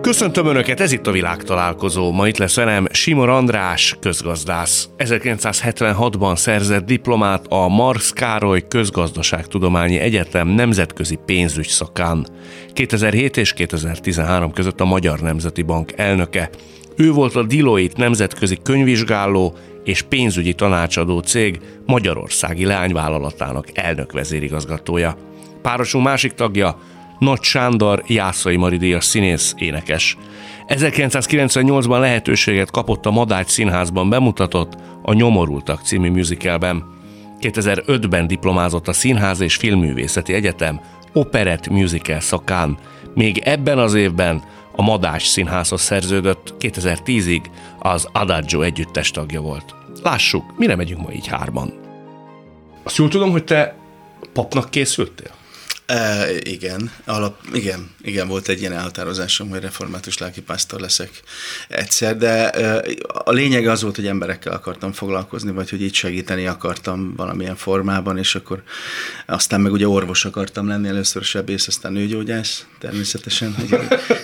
Köszöntöm Önöket, ez itt a világtalálkozó. Ma itt lesz velem Simor András, közgazdász. 1976-ban szerzett diplomát a Marx Károly Közgazdaságtudományi Egyetem nemzetközi pénzügy szakán. 2007 és 2013 között a Magyar Nemzeti Bank elnöke. Ő volt a Deloitte nemzetközi könyvvizsgáló és pénzügyi tanácsadó cég Magyarországi leányvállalatának elnök vezérigazgatója. Párosul másik tagja nagy Sándor Jászai Maridíjas színész, énekes. 1998-ban lehetőséget kapott a Madács Színházban bemutatott a Nyomorultak című musicalben. 2005-ben diplomázott a Színház és Filmművészeti Egyetem operett musical szakán. Még ebben az évben a Madás Színházhoz szerződött, 2010-ig az Adagio együttes tagja volt. Lássuk, mire megyünk ma így hárman. Azt jól tudom, hogy te papnak készültél? E, igen, alap, igen, igen, volt egy ilyen elhatározásom, hogy református lelkipásztor leszek egyszer, de e, a lényeg az volt, hogy emberekkel akartam foglalkozni, vagy hogy így segíteni akartam valamilyen formában, és akkor aztán meg ugye orvos akartam lenni, először sebész, aztán nőgyógyász, természetesen, hogy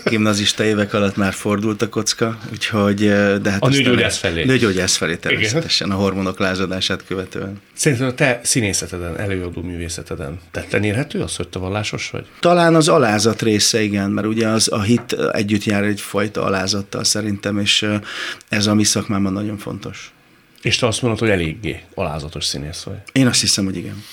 gimnazista évek alatt már fordult a kocka, úgyhogy... De hát a nőgyógyász felé. Nőgyógyász felé természetesen, igen. a hormonok lázadását követően. Szerintem a te színészeteden, előadó művészeteden tetten érhető az, hogy te vallásos vagy? Talán az alázat része, igen, mert ugye az a hit együtt jár egyfajta alázattal szerintem, és ez a mi szakmában nagyon fontos. És te azt mondod, hogy eléggé alázatos színész vagy? Én azt hiszem, hogy igen.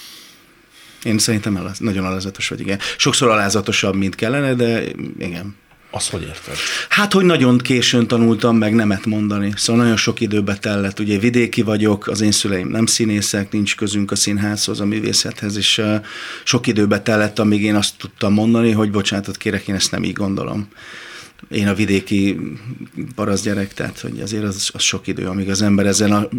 Én szerintem aláz, nagyon alázatos vagy, igen. Sokszor alázatosabb, mint kellene, de igen. Azt hogy érted? Hát, hogy nagyon későn tanultam meg nemet mondani. Szóval nagyon sok időbe tellett. Ugye vidéki vagyok, az én szüleim nem színészek, nincs közünk a színházhoz, a művészethez, és sok időbe tellett, amíg én azt tudtam mondani, hogy bocsánatot kérek, én ezt nem így gondolom én a vidéki gyerek, tehát hogy azért az, az sok idő, amíg az ember ezen a,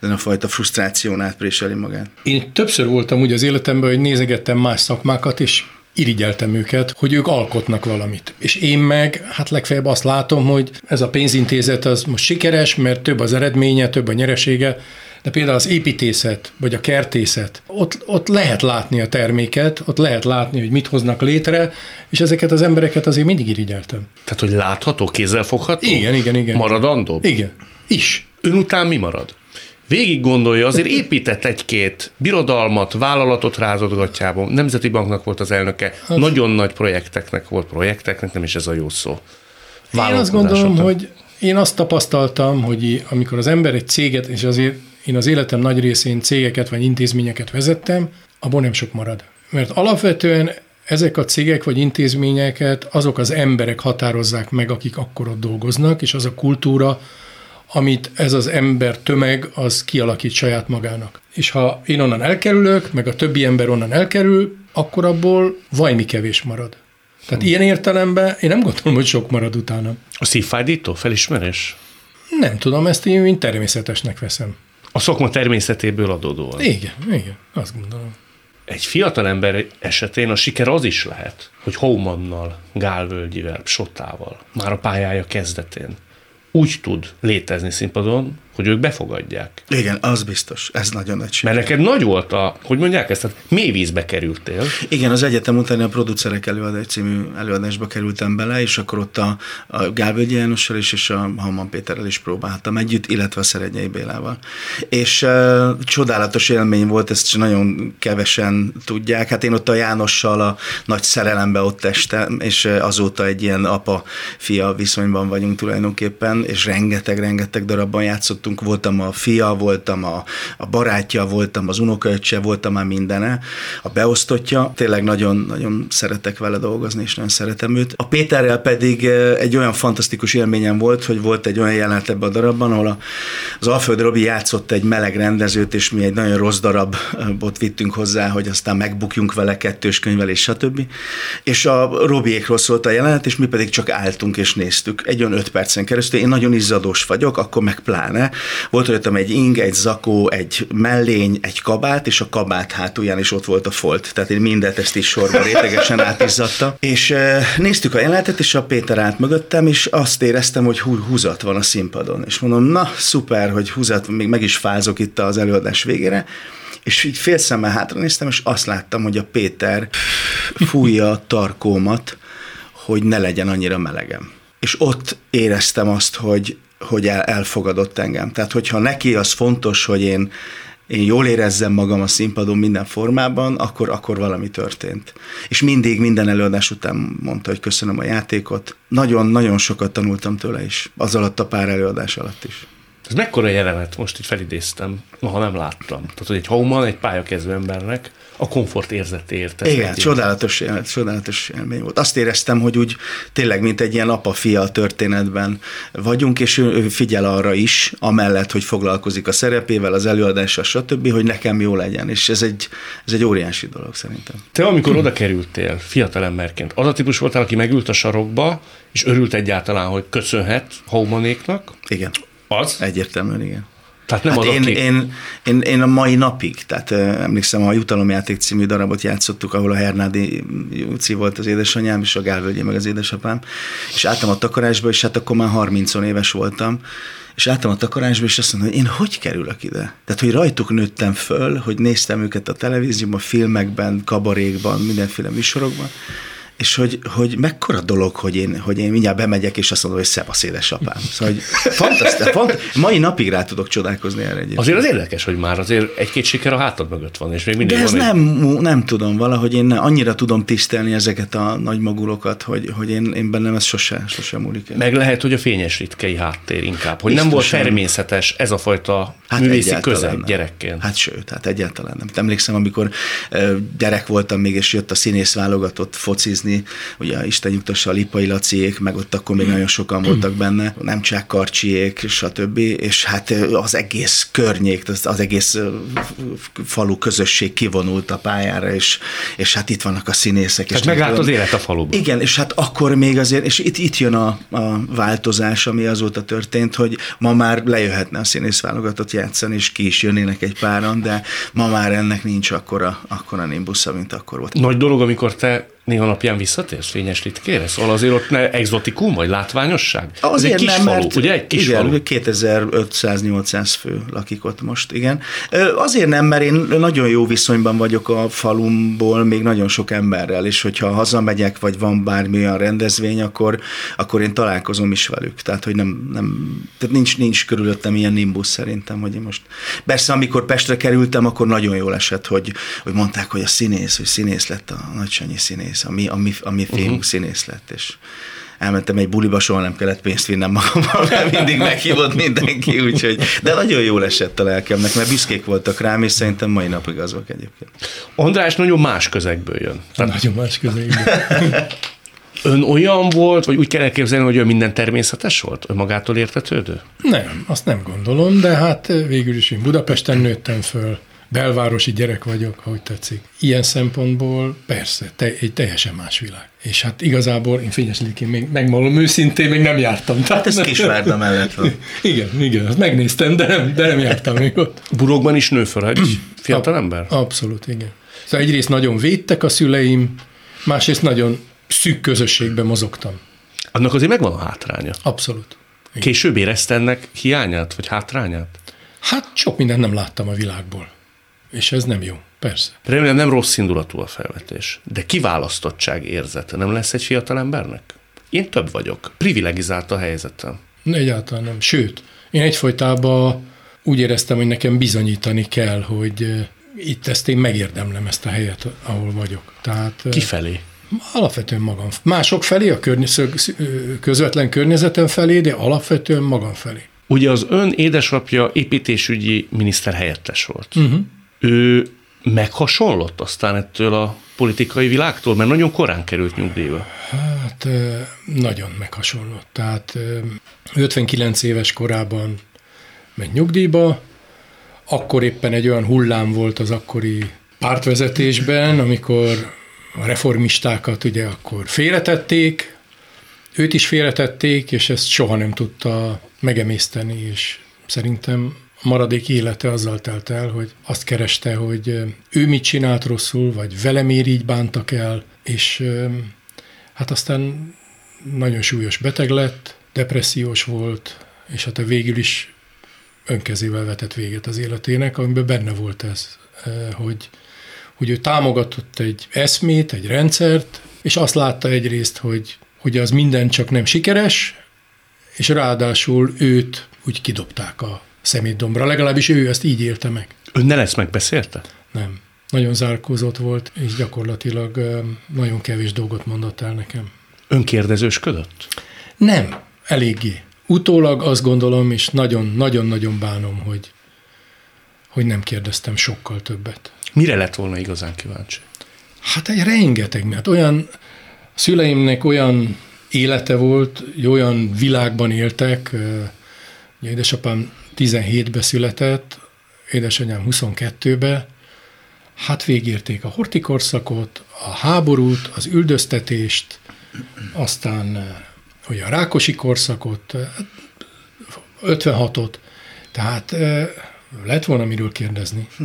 ezen a fajta frusztráción átpréseli magát. Én többször voltam úgy az életemben, hogy nézegettem más szakmákat, és irigyeltem őket, hogy ők alkotnak valamit. És én meg, hát legfeljebb azt látom, hogy ez a pénzintézet az most sikeres, mert több az eredménye, több a nyeresége, de például az építészet, vagy a kertészet, ott, ott lehet látni a terméket, ott lehet látni, hogy mit hoznak létre, és ezeket az embereket azért mindig irigyeltem. Tehát, hogy látható, kézzelfogható? Igen, igen, igen. Maradandó? Igen, is. Ön után mi marad? Végig gondolja, azért épített egy-két birodalmat, vállalatot rázott gatyában. Nemzeti Banknak volt az elnöke, hát, nagyon nagy projekteknek volt projekteknek, nem is ez a jó szó. Én azt gondolom, hogy én azt tapasztaltam, hogy amikor az ember egy céget, és azért én az életem nagy részén cégeket vagy intézményeket vezettem, abból nem sok marad. Mert alapvetően ezek a cégek vagy intézményeket azok az emberek határozzák meg, akik akkor ott dolgoznak, és az a kultúra, amit ez az ember tömeg az kialakít saját magának. És ha én onnan elkerülök, meg a többi ember onnan elkerül, akkor abból vajmi kevés marad. Tehát ilyen értelemben én nem gondolom, hogy sok marad utána. A szívfájdító felismerés? Nem tudom, ezt én mint természetesnek veszem. A szokma természetéből adódóan? Igen, igen, azt gondolom. Egy fiatal ember esetén a siker az is lehet, hogy Houmannal, Gálvölgyivel, Sottával, már a pályája kezdetén úgy tud létezni színpadon, hogy ők befogadják. Igen, az biztos. Ez nagyon nagy siker. Mert neked nagy volt a, hogy mondják ezt, tehát mély vízbe kerültél. Igen, az egyetem után a producerek előadás című előadásba kerültem bele, és akkor ott a, a Gálvölgyi Jánossal is, és a Hamman Péterrel is próbáltam együtt, illetve a Szeregyei Bélával. És uh, csodálatos élmény volt, ezt nagyon kevesen tudják. Hát én ott a Jánossal a nagy szerelembe ott estem, és azóta egy ilyen apa-fia viszonyban vagyunk tulajdonképpen, és rengeteg-rengeteg darabban játszott játszottunk, voltam a fia, voltam a, a barátja, voltam az unokaöccse, voltam már mindene, a beosztottja. Tényleg nagyon, nagyon szeretek vele dolgozni, és nagyon szeretem őt. A Péterrel pedig eh, egy olyan fantasztikus élményem volt, hogy volt egy olyan jelenet ebben a darabban, ahol az Alföld Robi játszott egy meleg rendezőt, és mi egy nagyon rossz darabot vittünk hozzá, hogy aztán megbukjunk vele kettős könyvel, és stb. És a Robiékról szólt a jelenet, és mi pedig csak álltunk és néztük. Egy olyan öt percen keresztül. Én nagyon izzadós vagyok, akkor meg pláne, Volt rajtam egy ing, egy zakó, egy mellény, egy kabát, és a kabát hátulján is ott volt a folt. Tehát én mindet ezt is sorba rétegesen átizzatta. És néztük a jelenetet, és a Péter állt mögöttem, és azt éreztem, hogy húzat van a színpadon. És mondom, na szuper, hogy húzat, még meg is fázok itt az előadás végére. És így fél szemmel hátra néztem, és azt láttam, hogy a Péter fújja a tarkómat, hogy ne legyen annyira melegem. És ott éreztem azt, hogy, hogy el, elfogadott engem. Tehát, hogyha neki az fontos, hogy én, én jól érezzem magam a színpadon minden formában, akkor, akkor valami történt. És mindig, minden előadás után mondta, hogy köszönöm a játékot. Nagyon-nagyon sokat tanultam tőle is, az alatt a pár előadás alatt is. Ez mekkora jelenet, most itt felidéztem, ha nem láttam. Tehát, hogy egy Hauman, egy pályakező embernek a komfort érzetéért. Igen, csodálatos, csodálatos élmény volt. Azt éreztem, hogy úgy tényleg, mint egy ilyen apa-fia történetben vagyunk, és ő figyel arra is, amellett, hogy foglalkozik a szerepével, az előadással, stb., hogy nekem jó legyen, és ez egy, ez egy óriási dolog szerintem. Te, amikor oda kerültél fiatalemberként, az a típus voltál, aki megült a sarokba, és örült egyáltalán, hogy köszönhet Haumanéknak? Igen. Az? Egyértelműen, igen. Tehát nem hát én, én, én, én, a mai napig, tehát emlékszem, a Jutalomjáték című darabot játszottuk, ahol a Hernádi Júci volt az édesanyám, és a Gálvölgyi meg az édesapám, és álltam a takarásba, és hát akkor már 30 éves voltam, és álltam a takarásba, és azt mondom, hogy én hogy kerülök ide? Tehát, hogy rajtuk nőttem föl, hogy néztem őket a televízióban, filmekben, kabarékban, mindenféle műsorokban, és hogy, hogy mekkora dolog, hogy én, hogy én mindjárt bemegyek, és azt mondom, hogy szevasz édesapám. Szóval, hogy fantasztikus, fant, mai napig rá tudok csodálkozni erre egyébként. Azért az érdekes, hogy már azért egy-két siker a hátad mögött van, és még mindig De ez van nem, egy... nem tudom, valahogy én annyira tudom tisztelni ezeket a nagy magulokat, hogy, hogy én, én bennem ez sose, sose múlik. El. Meg lehet, hogy a fényes ritkei háttér inkább, hogy Biztosan. nem volt természetes ez a fajta hát művészi közeg gyerekként. Hát sőt, hát egyáltalán nem. Emlékszem, amikor gyerek voltam még, és jött a színész válogatott focizni, nézni, ugye Isten nyugtassa a Lipai Laciék, meg ott akkor még nagyon sokan voltak benne, nem csak Karcsiék, stb. És hát az egész környék, az, az egész falu közösség kivonult a pályára, és, és hát itt vannak a színészek. Tehát meglát az élet a faluban. Igen, és hát akkor még azért, és itt, itt jön a, a változás, ami azóta történt, hogy ma már lejöhetne a színész válogatott játszani, és ki is jönnének egy páran, de ma már ennek nincs akkora, akkora nimbusza, mint akkor volt. Nagy dolog, amikor te néha napján visszatérsz fényes ritkére? Szóval azért ott ne exotikum vagy látványosság? Azért Ez egy kis nem, falu, mert ugye? Egy kis igen, falu. 2500-800 fő lakik ott most, igen. Azért nem, mert én nagyon jó viszonyban vagyok a falumból, még nagyon sok emberrel, és hogyha hazamegyek, vagy van bármilyen rendezvény, akkor, akkor én találkozom is velük. Tehát, hogy nem, nem tehát nincs, nincs körülöttem ilyen nimbus szerintem, hogy én most... Persze, amikor Pestre kerültem, akkor nagyon jól esett, hogy, hogy mondták, hogy a színész, hogy színész lett a Nagysanyi színész színész, ami, ami, ami film uh-huh. színész lett, és elmentem egy buliba, soha nem kellett pénzt vinnem magammal, mert mindig meghívott mindenki, úgyhogy, de nagyon jól esett a lelkemnek, mert büszkék voltak rám, és szerintem mai napig azok egyébként. András nagyon más közegből jön. Tehát... Nagyon más közegből. Ön olyan volt, vagy úgy kell elképzelni, hogy ő minden természetes volt? Ön magától értetődő? Nem, azt nem gondolom, de hát végül is én Budapesten nőttem föl, belvárosi gyerek vagyok, ahogy tetszik. Ilyen szempontból persze, te, egy teljesen más világ. És hát igazából én fényeslik, én még megmondom őszintén, még nem jártam. Hát ez Kisvárda mellett van. igen, igen, azt megnéztem, de nem, de nem jártam még ott. Burokban is nő fel egy fiatal ember? Abszolút, igen. Szóval egyrészt nagyon védtek a szüleim, másrészt nagyon szűk közösségben mozogtam. Annak azért megvan a hátránya. Abszolút. Igen. Később érezte ennek hiányát, vagy hátrányát? Hát sok mindent nem láttam a világból. És ez nem jó, persze. Remélem nem rossz indulatú a felvetés, de kiválasztottság érzete nem lesz egy fiatal embernek? Én több vagyok. Privilegizált a helyzetem. Egyáltalán nem. Sőt, én egyfolytában úgy éreztem, hogy nekem bizonyítani kell, hogy itt ezt én megérdemlem ezt a helyet, ahol vagyok. Tehát, Kifelé? Alapvetően magam. Mások felé, a környezet, közvetlen környezetem felé, de alapvetően magam felé. Ugye az ön édesapja építésügyi miniszter helyettes volt. Uh-huh ő meghasonlott aztán ettől a politikai világtól, mert nagyon korán került nyugdíjba. Hát nagyon meghasonlott. Tehát 59 éves korában ment nyugdíjba, akkor éppen egy olyan hullám volt az akkori pártvezetésben, amikor a reformistákat ugye akkor félretették, őt is félretették, és ezt soha nem tudta megemészteni, és Szerintem maradék élete azzal telt el, hogy azt kereste, hogy ő mit csinált rosszul, vagy vele miért így bántak el, és hát aztán nagyon súlyos beteg lett, depressziós volt, és hát a végül is önkezével vetett véget az életének, amiben benne volt ez, hogy, hogy ő támogatott egy eszmét, egy rendszert, és azt látta egyrészt, hogy, hogy az minden csak nem sikeres, és ráadásul őt úgy kidobták a szemétdombra. Legalábbis ő ezt így élte meg. Ön ne lesz megbeszélte? Nem. Nagyon zárkózott volt, és gyakorlatilag nagyon kevés dolgot mondott el nekem. Ön kérdezősködött? Nem, eléggé. Utólag azt gondolom, és nagyon-nagyon-nagyon bánom, hogy, hogy nem kérdeztem sokkal többet. Mire lett volna igazán kíváncsi? Hát egy rengeteg, mert olyan szüleimnek olyan élete volt, olyan világban éltek, ugye édesapám 17-be született, édesanyám 22-be, hát végérték a hortikorszakot, a háborút, az üldöztetést, aztán ugye a Rákosi korszakot, 56-ot, tehát lett volna miről kérdezni. Hm.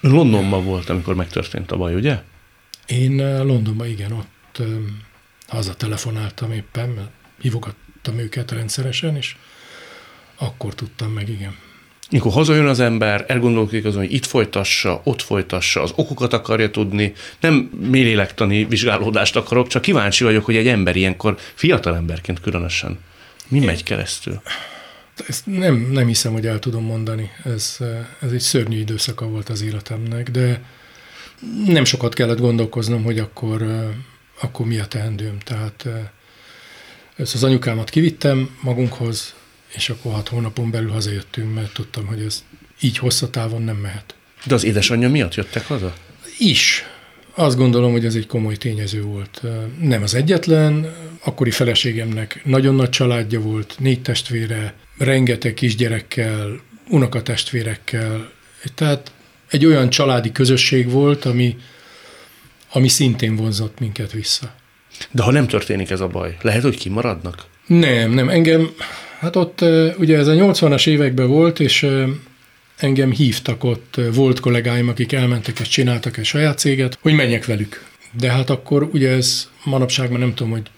Londonban volt, amikor megtörtént a baj, ugye? Én Londonban, igen, ott hazatelefonáltam éppen, hívogattam őket rendszeresen, és akkor tudtam meg, igen. Mikor hazajön az ember, elgondolkodik azon, hogy itt folytassa, ott folytassa, az okokat akarja tudni, nem mélélektani vizsgálódást akarok, csak kíváncsi vagyok, hogy egy ember ilyenkor, fiatal emberként különösen, mi Én... megy keresztül? Ezt nem, nem hiszem, hogy el tudom mondani. Ez, ez egy szörnyű időszaka volt az életemnek, de nem sokat kellett gondolkoznom, hogy akkor, akkor mi a teendőm. Tehát ezt az anyukámat kivittem magunkhoz, és akkor hat hónapon belül hazajöttünk, mert tudtam, hogy ez így hosszatávon nem mehet. De az édesanyja miatt jöttek haza? Is. Azt gondolom, hogy ez egy komoly tényező volt. Nem az egyetlen, akkori feleségemnek nagyon nagy családja volt, négy testvére, rengeteg kisgyerekkel, unokatestvérekkel, tehát egy olyan családi közösség volt, ami, ami szintén vonzott minket vissza. De ha nem történik ez a baj, lehet, hogy kimaradnak? Nem, nem. Engem, hát ott ugye ez a 80-as években volt, és engem hívtak ott, volt kollégáim, akik elmentek és csináltak egy saját céget, hogy menjek velük. De hát akkor ugye ez manapság már nem tudom, hogy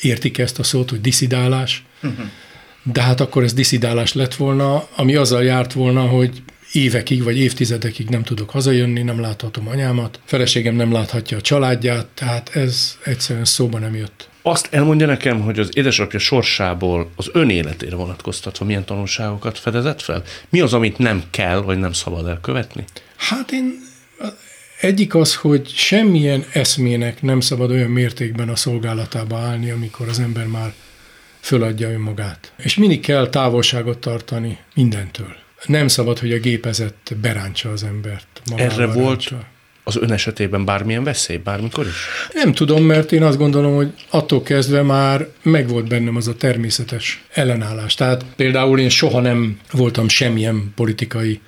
értik ezt a szót, hogy diszidálás, uh-huh. de hát akkor ez diszidálás lett volna, ami azzal járt volna, hogy évekig vagy évtizedekig nem tudok hazajönni, nem láthatom anyámat, feleségem nem láthatja a családját, tehát ez egyszerűen szóba nem jött. Azt elmondja nekem, hogy az édesapja sorsából az ön életére vonatkoztatva milyen tanulságokat fedezett fel? Mi az, amit nem kell, vagy nem szabad elkövetni? Hát én egyik az, hogy semmilyen eszmének nem szabad olyan mértékben a szolgálatába állni, amikor az ember már föladja önmagát. És mindig kell távolságot tartani mindentől. Nem szabad, hogy a gépezet berántsa az embert. Erre volt ráncsa. Az ön esetében bármilyen veszély, bármikor is? Nem tudom, mert én azt gondolom, hogy attól kezdve már megvolt bennem az a természetes ellenállás. Tehát például én soha nem voltam semmilyen politikai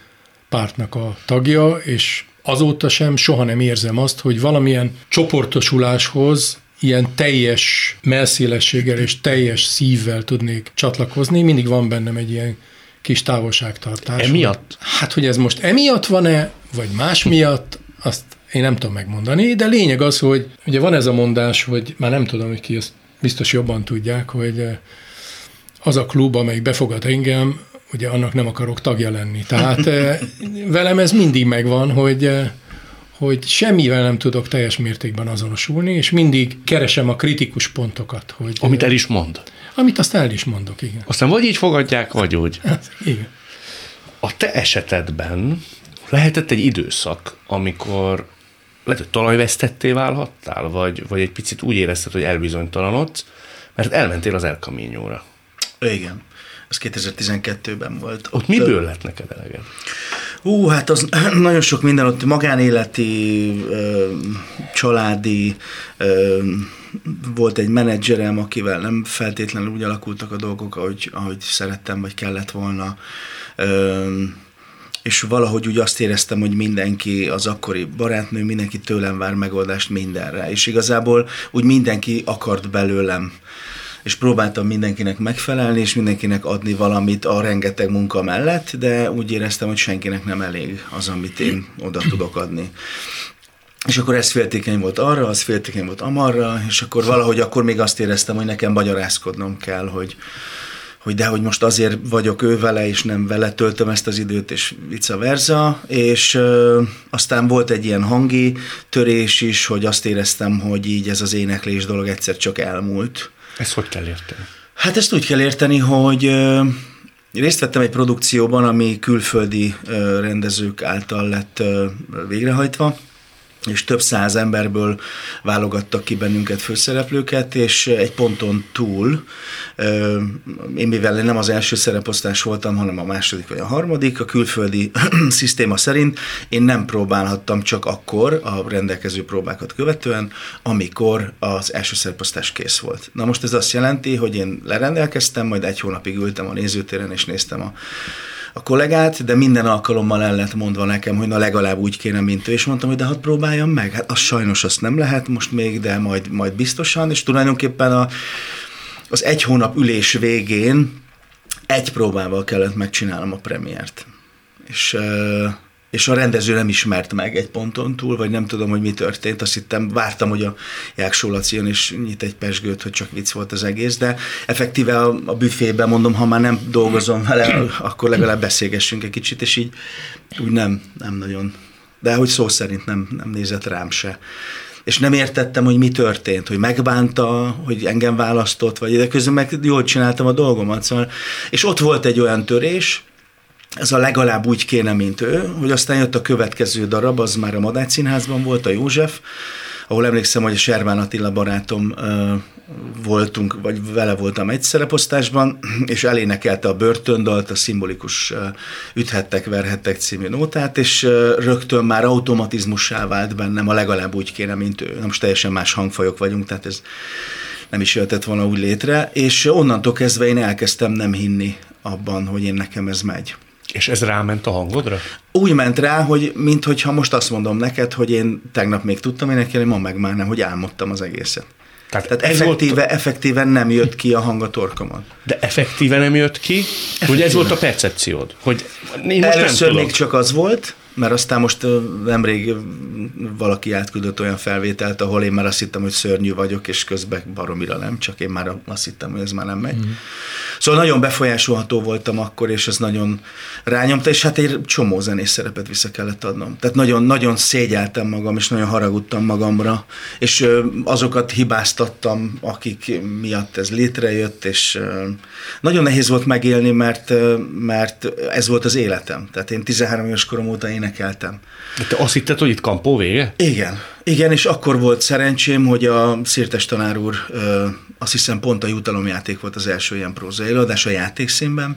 pártnak a tagja, és azóta sem soha nem érzem azt, hogy valamilyen csoportosuláshoz ilyen teljes melszélességgel és teljes szívvel tudnék csatlakozni. Mindig van bennem egy ilyen kis távolságtartás. Emiatt? Hát, hogy ez most emiatt van-e, vagy más miatt, azt én nem tudom megmondani, de lényeg az, hogy ugye van ez a mondás, hogy már nem tudom, hogy ki ezt biztos jobban tudják, hogy eh, az a klub, amelyik befogad engem, ugye annak nem akarok tagja lenni. Tehát eh, velem ez mindig megvan, hogy eh, hogy semmivel nem tudok teljes mértékben azonosulni, és mindig keresem a kritikus pontokat. Hogy, Amit el is mond. Amit azt el is mondok, igen. Aztán vagy így fogadják, vagy úgy. Hát, igen. A te esetedben lehetett egy időszak, amikor lehet, hogy talajvesztetté válhattál, vagy, vagy egy picit úgy érezted, hogy elbizonytalanodsz, mert elmentél az El Camino-ra. Igen. Ez 2012-ben volt. Ott, ott miből lett neked eleged? Ú, hát az nagyon sok minden ott magánéleti, családi, volt egy menedzserem, akivel nem feltétlenül úgy alakultak a dolgok, ahogy, ahogy szerettem, vagy kellett volna. És valahogy úgy azt éreztem, hogy mindenki, az akkori barátnő, mindenki tőlem vár megoldást mindenre. És igazából úgy mindenki akart belőlem és próbáltam mindenkinek megfelelni, és mindenkinek adni valamit a rengeteg munka mellett, de úgy éreztem, hogy senkinek nem elég az, amit én oda tudok adni. És akkor ez féltékeny volt arra, az féltékeny volt amarra, és akkor valahogy akkor még azt éreztem, hogy nekem magyarázkodnom kell, hogy, hogy de hogy most azért vagyok ő vele, és nem vele töltöm ezt az időt, és vice versa, és ö, aztán volt egy ilyen hangi törés is, hogy azt éreztem, hogy így ez az éneklés dolog egyszer csak elmúlt. Ezt hogy kell érteni? Hát ezt úgy kell érteni, hogy ö, részt vettem egy produkcióban, ami külföldi ö, rendezők által lett ö, végrehajtva, és több száz emberből válogattak ki bennünket főszereplőket, és egy ponton túl, én mivel nem az első szereposztás voltam, hanem a második vagy a harmadik, a külföldi szisztéma szerint én nem próbálhattam csak akkor a rendelkező próbákat követően, amikor az első szereposztás kész volt. Na most ez azt jelenti, hogy én lerendelkeztem, majd egy hónapig ültem a nézőtéren, és néztem a a kollégát, de minden alkalommal el lett mondva nekem, hogy na legalább úgy kéne, mint ő, és mondtam, hogy de hadd próbáljam meg. Hát az sajnos azt nem lehet most még, de majd, majd biztosan, és tulajdonképpen a, az egy hónap ülés végén egy próbával kellett megcsinálnom a premiért. És és a rendező nem ismert meg egy ponton túl, vagy nem tudom, hogy mi történt. Azt hittem, vártam, hogy a Jáksó Laci jön és nyit egy pesgőt, hogy csak vicc volt az egész, de effektíve a, a büfében mondom, ha már nem dolgozom vele, akkor legalább beszélgessünk egy kicsit, és így úgy nem, nem nagyon. De hogy szó szerint nem, nem nézett rám se és nem értettem, hogy mi történt, hogy megbánta, hogy engem választott, vagy de közben meg jól csináltam a dolgomat. Szóval, és ott volt egy olyan törés, ez a legalább úgy kéne, mint ő, hogy aztán jött a következő darab, az már a Madács Színházban volt, a József, ahol emlékszem, hogy a Serván Attila barátom voltunk, vagy vele voltam egy szereposztásban, és elénekelte a börtöndalt, a szimbolikus üthettek, verhettek című nótát, és rögtön már automatizmussá vált bennem, a legalább úgy kéne, mint ő. Na most teljesen más hangfajok vagyunk, tehát ez nem is jöhetett volna úgy létre, és onnantól kezdve én elkezdtem nem hinni abban, hogy én nekem ez megy. És ez ráment a hangodra? Úgy ment rá, hogy minthogyha most azt mondom neked, hogy én tegnap még tudtam énekelni, ma meg már nem, hogy álmodtam az egészet. Tehát, Tehát effektíve, volt... effektíven nem jött ki a hang a torkomon. De effektíve nem jött ki? Effektíve. Hogy ez volt a percepciód? Hogy én most Először nem még csak az volt, mert aztán most nemrég valaki átküldött olyan felvételt, ahol én már azt hittem, hogy szörnyű vagyok, és közben baromira nem, csak én már azt hittem, hogy ez már nem megy. Mm. Szóval nagyon befolyásolható voltam akkor, és ez nagyon rányomta, és hát egy csomó zenés szerepet vissza kellett adnom. Tehát nagyon, nagyon szégyeltem magam, és nagyon haragudtam magamra, és azokat hibáztattam, akik miatt ez létrejött, és nagyon nehéz volt megélni, mert, mert ez volt az életem. Tehát én 13 éves korom óta énekeltem. De te azt hitted, hogy itt kampó vége? Igen. Igen, és akkor volt szerencsém, hogy a Szirtes tanár úr, azt hiszem pont a jutalomjáték volt az első ilyen prózai előadás a játékszínben,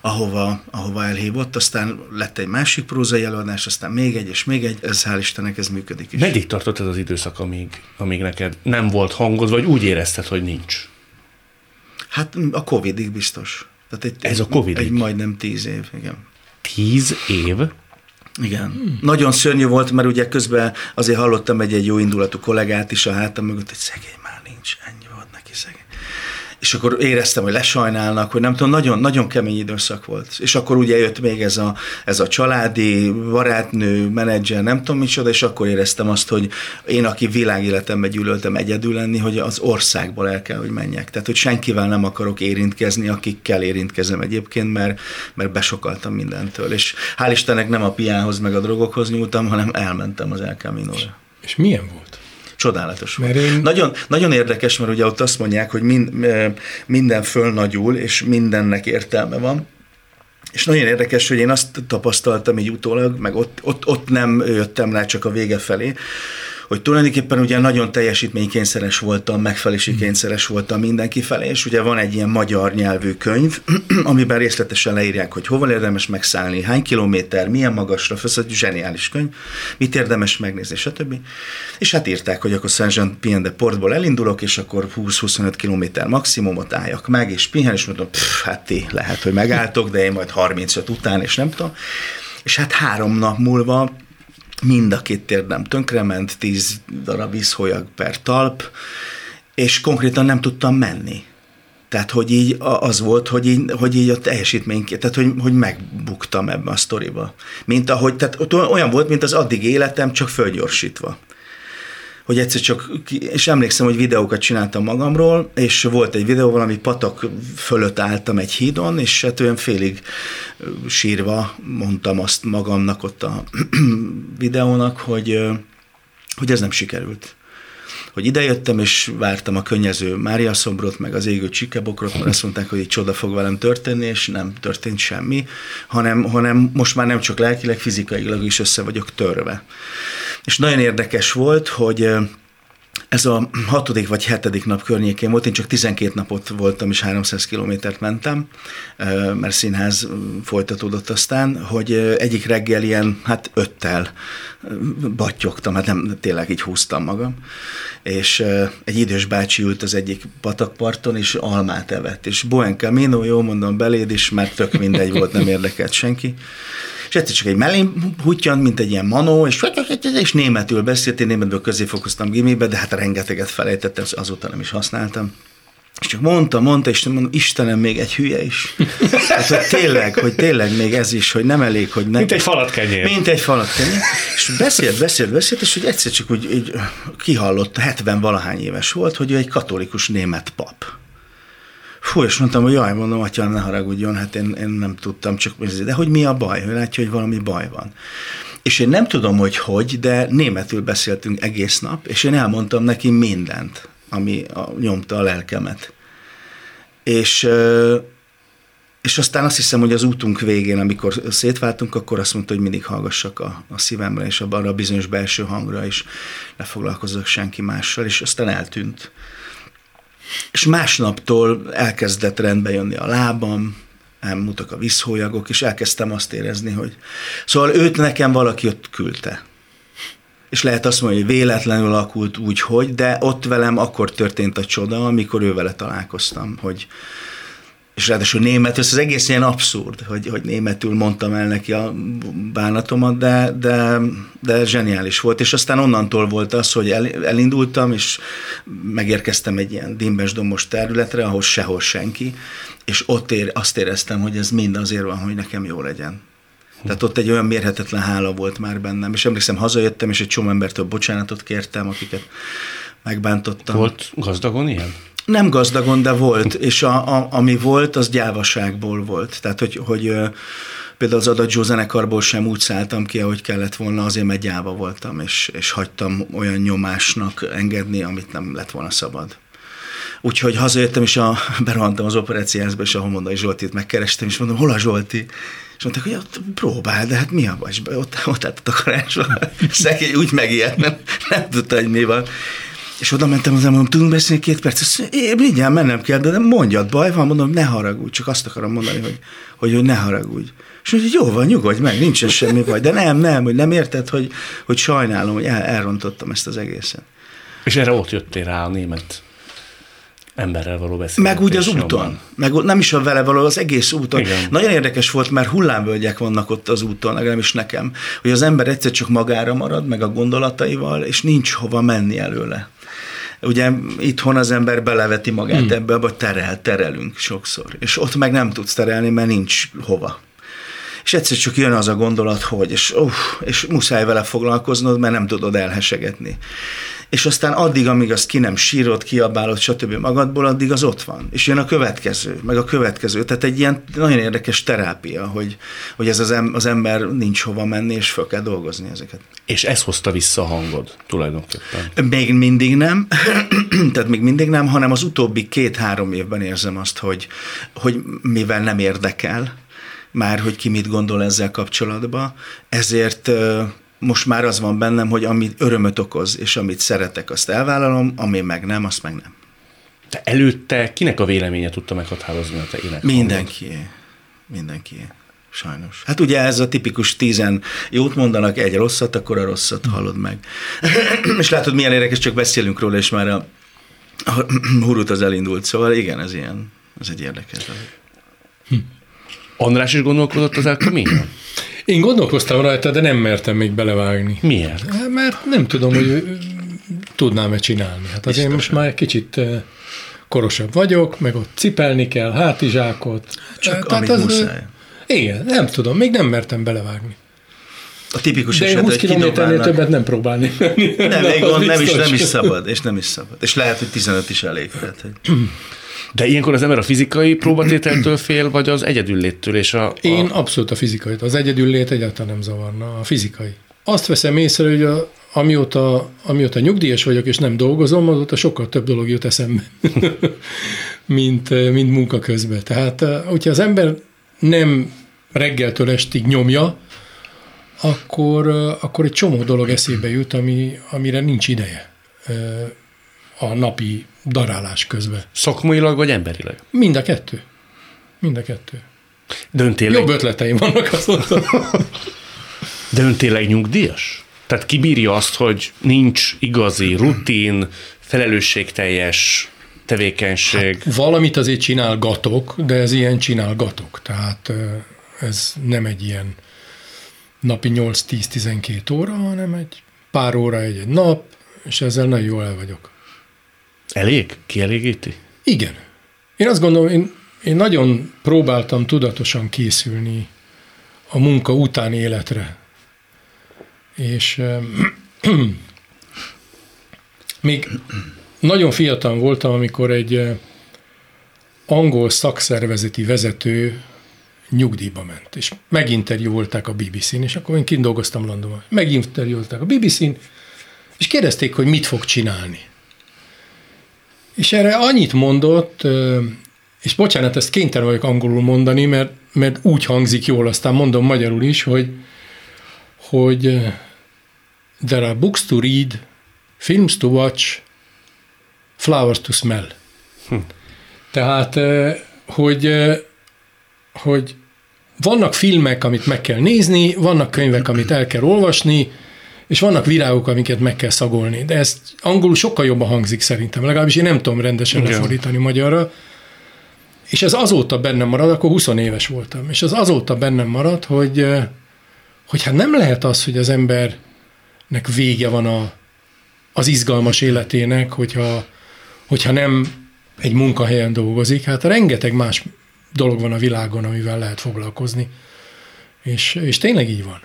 ahova, ahova elhívott, aztán lett egy másik prózai előadás, aztán még egy, és még egy, ez hál' Istennek ez működik is. Meddig tartott ez az időszak, amíg, amíg neked nem volt hangod, vagy úgy érezted, hogy nincs? Hát a Covidig biztos. Tehát egy, ez a Covid? Egy majdnem tíz év, igen. Tíz év? Igen. Hmm. Nagyon szörnyű volt, mert ugye közben azért hallottam egy, egy jó indulatú kollégát is a hátam mögött, hogy szegény már nincs, ennyi volt neki szegény és akkor éreztem, hogy lesajnálnak, hogy nem tudom, nagyon, nagyon kemény időszak volt. És akkor ugye jött még ez a, ez a családi, barátnő, menedzser, nem tudom micsoda, és akkor éreztem azt, hogy én, aki világéletemben gyűlöltem egyedül lenni, hogy az országból el kell, hogy menjek. Tehát, hogy senkivel nem akarok érintkezni, akikkel érintkezem egyébként, mert, mert besokaltam mindentől. És hál' Istennek nem a piához meg a drogokhoz nyúltam, hanem elmentem az El Camino-ra. És milyen volt? Csodálatos mert én... nagyon, nagyon érdekes, mert ugye ott azt mondják, hogy mind, minden fölnagyul, és mindennek értelme van. És nagyon érdekes, hogy én azt tapasztaltam így utólag, meg ott, ott, ott nem jöttem rá csak a vége felé, hogy tulajdonképpen ugye nagyon teljesítménykényszeres voltam, megfelelési hmm. kényszeres voltam mindenki felé, és ugye van egy ilyen magyar nyelvű könyv, amiben részletesen leírják, hogy hova érdemes megszállni, hány kilométer, milyen magasra, ez egy zseniális könyv, mit érdemes megnézni, stb. És hát írták, hogy akkor Saint Jean Pien de Portból elindulok, és akkor 20-25 kilométer maximumot álljak meg, és pihen, és mondom, pff, hát ti lehet, hogy megálltok, de én majd 35 után, és nem tudom. És hát három nap múlva mind a két térdem tönkrement, tíz darab iszholyag per talp, és konkrétan nem tudtam menni. Tehát, hogy így az volt, hogy így, hogy így a teljesítmény, tehát, hogy, hogy megbuktam ebbe a sztoriba. Mint ahogy, tehát olyan volt, mint az addig életem, csak fölgyorsítva hogy egyszer csak, és emlékszem, hogy videókat csináltam magamról, és volt egy videó, valami patak fölött álltam egy hídon, és hát olyan félig sírva mondtam azt magamnak ott a videónak, hogy, hogy ez nem sikerült hogy idejöttem, és vártam a könnyező Mária szobrot, meg az égő csikebokrot, mert azt mondták, hogy egy csoda fog velem történni, és nem történt semmi, hanem, hanem most már nem csak lelkileg, fizikailag is össze vagyok törve. És nagyon érdekes volt, hogy ez a hatodik vagy hetedik nap környékén volt, én csak 12 napot voltam, és 300 kilométert mentem, mert színház folytatódott aztán, hogy egyik reggel ilyen, hát öttel battyogtam, hát nem, tényleg így húztam magam, és egy idős bácsi ült az egyik patakparton, és almát evett, és Boen Camino, jó mondom beléd is, mert tök mindegy volt, nem érdekelt senki, és egyszer csak egy mellém hútyant, mint egy ilyen manó, és, és németül beszélt, én németből közé fokoztam gimibe, de hát rengeteget felejtettem, azóta nem is használtam. És csak mondta, mondta, és mondom, Istenem, még egy hülye is. hát, hogy tényleg, hogy tényleg még ez is, hogy nem elég, hogy nem. Mint egy falat kenyér. Mint egy falat kenyér. És beszélt, beszélt, beszélt, és hogy egyszer csak úgy, úgy kihallott, 70 valahány éves volt, hogy ő egy katolikus német pap. Fú, és mondtam, hogy jaj, mondom, atya, ne haragudjon, hát én, én nem tudtam, csak de hogy mi a baj? Ő látja, hogy valami baj van. És én nem tudom, hogy hogy, de németül beszéltünk egész nap, és én elmondtam neki mindent, ami a, nyomta a lelkemet. És, és aztán azt hiszem, hogy az útunk végén, amikor szétváltunk, akkor azt mondta, hogy mindig hallgassak a, a szívemre, és arra a bizonyos belső hangra, és ne foglalkozzak senki mással, és aztán eltűnt. És másnaptól elkezdett rendbe jönni a lábam, elmúltak a visszhólyagok, és elkezdtem azt érezni, hogy... Szóval őt nekem valaki ott küldte. És lehet azt mondani, hogy véletlenül alakult úgy, hogy, de ott velem akkor történt a csoda, amikor ő találkoztam, hogy, és ráadásul németül, ez az egész ilyen abszurd, hogy, hogy németül mondtam el neki a bánatomat, de, de, de zseniális volt, és aztán onnantól volt az, hogy el, elindultam, és megérkeztem egy ilyen dimbes dombos területre, ahol sehol senki, és ott ér, azt éreztem, hogy ez mind azért van, hogy nekem jó legyen. Tehát ott egy olyan mérhetetlen hála volt már bennem, és emlékszem, hazajöttem, és egy csomó embertől bocsánatot kértem, akiket megbántottam. Volt gazdagon ilyen? Nem gazdagon, de volt, és a, a, ami volt, az gyávaságból volt. Tehát, hogy, hogy például az Adagio zenekarból sem úgy szálltam ki, ahogy kellett volna, azért mert gyáva voltam, és, és hagytam olyan nyomásnak engedni, amit nem lett volna szabad. Úgyhogy hazajöttem, és a, berohantam az operáciázba, és a Homondai Zsoltit megkerestem, és mondom, hol a Zsolti? És mondták, hogy ott próbál, de hát mi a baj? És ott, ott állt a takarásban. Szegény úgy megijedt, nem, nem tudta, hogy mi van. És oda mentem az mondom, tudunk beszélni két percet? Én mindjárt mennem kell, de mondjad, baj van, mondom, ne haragudj, csak azt akarom mondani, hogy, hogy, hogy ne haragudj. És mondja, jó van, nyugodj meg, nincsen semmi baj, de nem, nem, hogy nem érted, hogy, hogy sajnálom, hogy el, elrontottam ezt az egészet. És erre ott jöttél rá a német emberrel való beszélgetés. Meg úgy az úton. Meg nem is a vele való, az egész úton. Igen. Nagyon érdekes volt, mert hullámvölgyek vannak ott az úton, legalábbis nekem, hogy az ember egyszer csak magára marad, meg a gondolataival, és nincs hova menni előle. Ugye itthon az ember beleveti magát hmm. ebbe, vagy terel, terelünk sokszor. És ott meg nem tudsz terelni, mert nincs hova. És egyszer csak jön az a gondolat, hogy, és, uh, és muszáj vele foglalkoznod, mert nem tudod elhesegetni és aztán addig, amíg azt ki nem sírod, kiabálod, stb. magadból, addig az ott van. És jön a következő, meg a következő. Tehát egy ilyen nagyon érdekes terápia, hogy, hogy ez az, em, az ember nincs hova menni, és fel kell dolgozni ezeket. És ez hozta vissza a hangod tulajdonképpen? Még mindig nem, tehát még mindig nem, hanem az utóbbi két-három évben érzem azt, hogy, hogy mivel nem érdekel, már hogy ki mit gondol ezzel kapcsolatban, ezért most már az van bennem, hogy amit örömöt okoz, és amit szeretek, azt elvállalom, ami meg nem, azt meg nem. De előtte kinek a véleménye tudta meghatározni a te ének? Mindenki. Mindenki. Sajnos. Hát ugye ez a tipikus tízen jót mondanak, egy rosszat, akkor a rosszat hallod meg. és látod, milyen érdekes, csak beszélünk róla, és már a, a hurut az elindult. Szóval igen, ez ilyen, ez egy érdekes. Hm. András is gondolkodott az El én gondolkoztam rajta, de nem mertem még belevágni. Miért? Hát, mert nem tudom, hogy tudnám-e csinálni. Hát azért most már egy kicsit korosabb vagyok, meg ott cipelni kell, hátizsákot. Csak Tehát az, muszáj. Igen, nem tudom, még nem mertem belevágni. A tipikus De eset, 20 kilométernél többet nem próbálni. Nem, még van, nem is, nem is szabad, és nem is szabad. És lehet, hogy 15 is elég. Tehát, hogy... De ilyenkor az ember a fizikai próbatételtől fél, vagy az egyedülléttől? És a, a... Én abszolút a fizikai. Az egyedüllét egyáltalán nem zavarna, a fizikai. Azt veszem észre, hogy a, amióta, amióta nyugdíjas vagyok, és nem dolgozom, azóta sokkal több dolog jut eszembe, mint, mint munka közben. Tehát, hogyha az ember nem reggeltől estig nyomja, akkor, akkor egy csomó dolog eszébe jut, ami, amire nincs ideje a napi darálás közben. Szakmailag vagy emberileg? Mind a kettő. Mind a kettő. De ön tényleg... Jobb ötleteim vannak azóta. De ön tényleg nyugdíjas? Tehát kibírja azt, hogy nincs igazi rutin, felelősségteljes tevékenység? Hát valamit azért csinálgatok, de ez ilyen csinálgatok. Tehát ez nem egy ilyen napi 8-10-12 óra, hanem egy pár óra egy, egy nap, és ezzel nagyon jól el vagyok. Elég? Kielégíti? Igen. Én azt gondolom, én, én nagyon próbáltam tudatosan készülni a munka utáni életre. És még nagyon fiatal voltam, amikor egy angol szakszervezeti vezető nyugdíjba ment, és meginterjúolták a BBC-n, és akkor én kint dolgoztam Londonban. Meginterjúolták a BBC-n, és kérdezték, hogy mit fog csinálni. És erre annyit mondott, és bocsánat, ezt kénytelen vagyok angolul mondani, mert, mert úgy hangzik jól, aztán mondom magyarul is, hogy, hogy there are books to read, films to watch, flowers to smell. Hm. Tehát, hogy, hogy vannak filmek, amit meg kell nézni, vannak könyvek, amit el kell olvasni, és vannak virágok, amiket meg kell szagolni. De ez angolul sokkal jobban hangzik szerintem, legalábbis én nem tudom rendesen Igen. lefordítani magyarra. És ez azóta bennem marad, akkor 20 éves voltam, és az azóta bennem marad, hogy, hogy hát nem lehet az, hogy az embernek vége van a, az izgalmas életének, hogyha, hogyha nem egy munkahelyen dolgozik. Hát rengeteg más dolog van a világon, amivel lehet foglalkozni. És, és tényleg így van.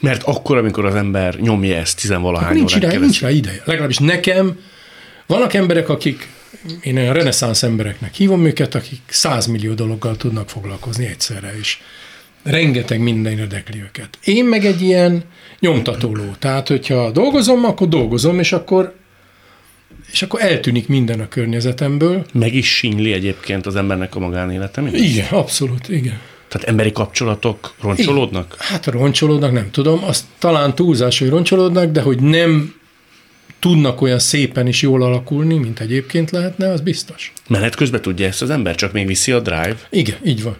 Mert akkor, amikor az ember nyomja ezt tizenvalahány nincs, rá, nincs rá ideje. Legalábbis nekem vannak emberek, akik, én olyan reneszánsz embereknek hívom őket, akik százmillió dologgal tudnak foglalkozni egyszerre, és rengeteg minden érdekli őket. Én meg egy ilyen nyomtatóló. Tehát, hogyha dolgozom, akkor dolgozom, és akkor és akkor eltűnik minden a környezetemből. Meg is sínyli egyébként az embernek a magánélete? Igen, abszolút, igen. Tehát emberi kapcsolatok roncsolódnak? Igen. Hát roncsolódnak, nem tudom. Azt talán túlzás, hogy roncsolódnak, de hogy nem tudnak olyan szépen is jól alakulni, mint egyébként lehetne, az biztos. Menet közben tudja ezt az ember, csak még viszi a drive? Igen, így van.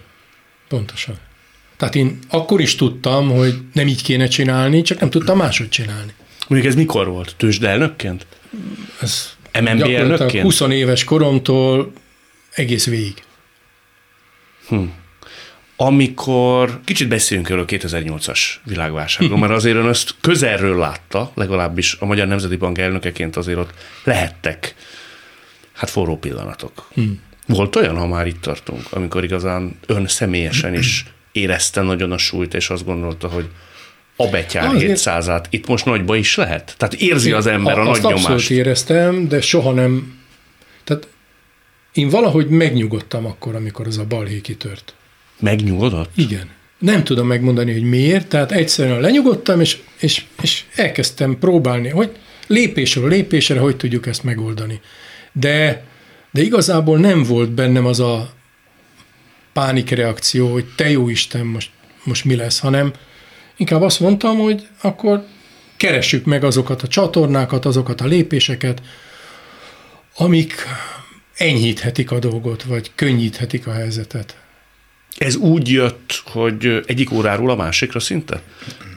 Pontosan. Tehát én akkor is tudtam, hogy nem így kéne csinálni, csak nem tudtam máshogy csinálni. Mondjuk ez mikor volt? Tőzsdelnökként? Ez MNB elnökként? 20 éves koromtól egész végig. Hm amikor kicsit beszéljünk erről a 2008-as világválságról, mert azért ön ezt közelről látta, legalábbis a Magyar Nemzeti Bank elnökeként azért ott lehettek hát forró pillanatok. Hmm. Volt olyan, ha már itt tartunk, amikor igazán ön személyesen is érezte nagyon a súlyt, és azt gondolta, hogy a betyár 700-át itt most nagyba is lehet? Tehát érzi az ember a, a nagy nyomást. Azt éreztem, de soha nem, tehát én valahogy megnyugodtam akkor, amikor az a balhé kitört. Megnyugodott? Igen. Nem tudom megmondani, hogy miért, tehát egyszerűen lenyugodtam, és, és, és elkezdtem próbálni, hogy lépésről lépésre hogy tudjuk ezt megoldani. De, de igazából nem volt bennem az a pánikreakció, hogy te jó Isten, most, most mi lesz, hanem inkább azt mondtam, hogy akkor keressük meg azokat a csatornákat, azokat a lépéseket, amik enyhíthetik a dolgot, vagy könnyíthetik a helyzetet. Ez úgy jött, hogy egyik óráról a másikra szinte?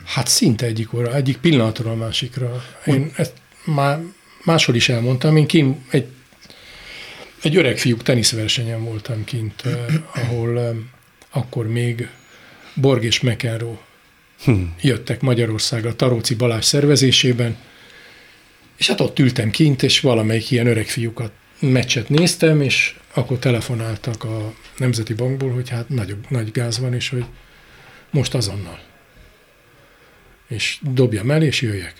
Hát szinte egyik óra, egyik pillanatról a másikra. Én ezt már máshol is elmondtam, én kint egy, egy öreg fiúk teniszversenyen voltam kint, eh, ahol eh, akkor még Borg és McEnroe hm. jöttek Magyarországra Taróci Balázs szervezésében, És hát ott ültem kint, és valamelyik ilyen öreg fiúkat meccset néztem, és akkor telefonáltak a Nemzeti Bankból, hogy hát nagy, nagy gáz van, és hogy most azonnal. És dobjam el, és jöjjek.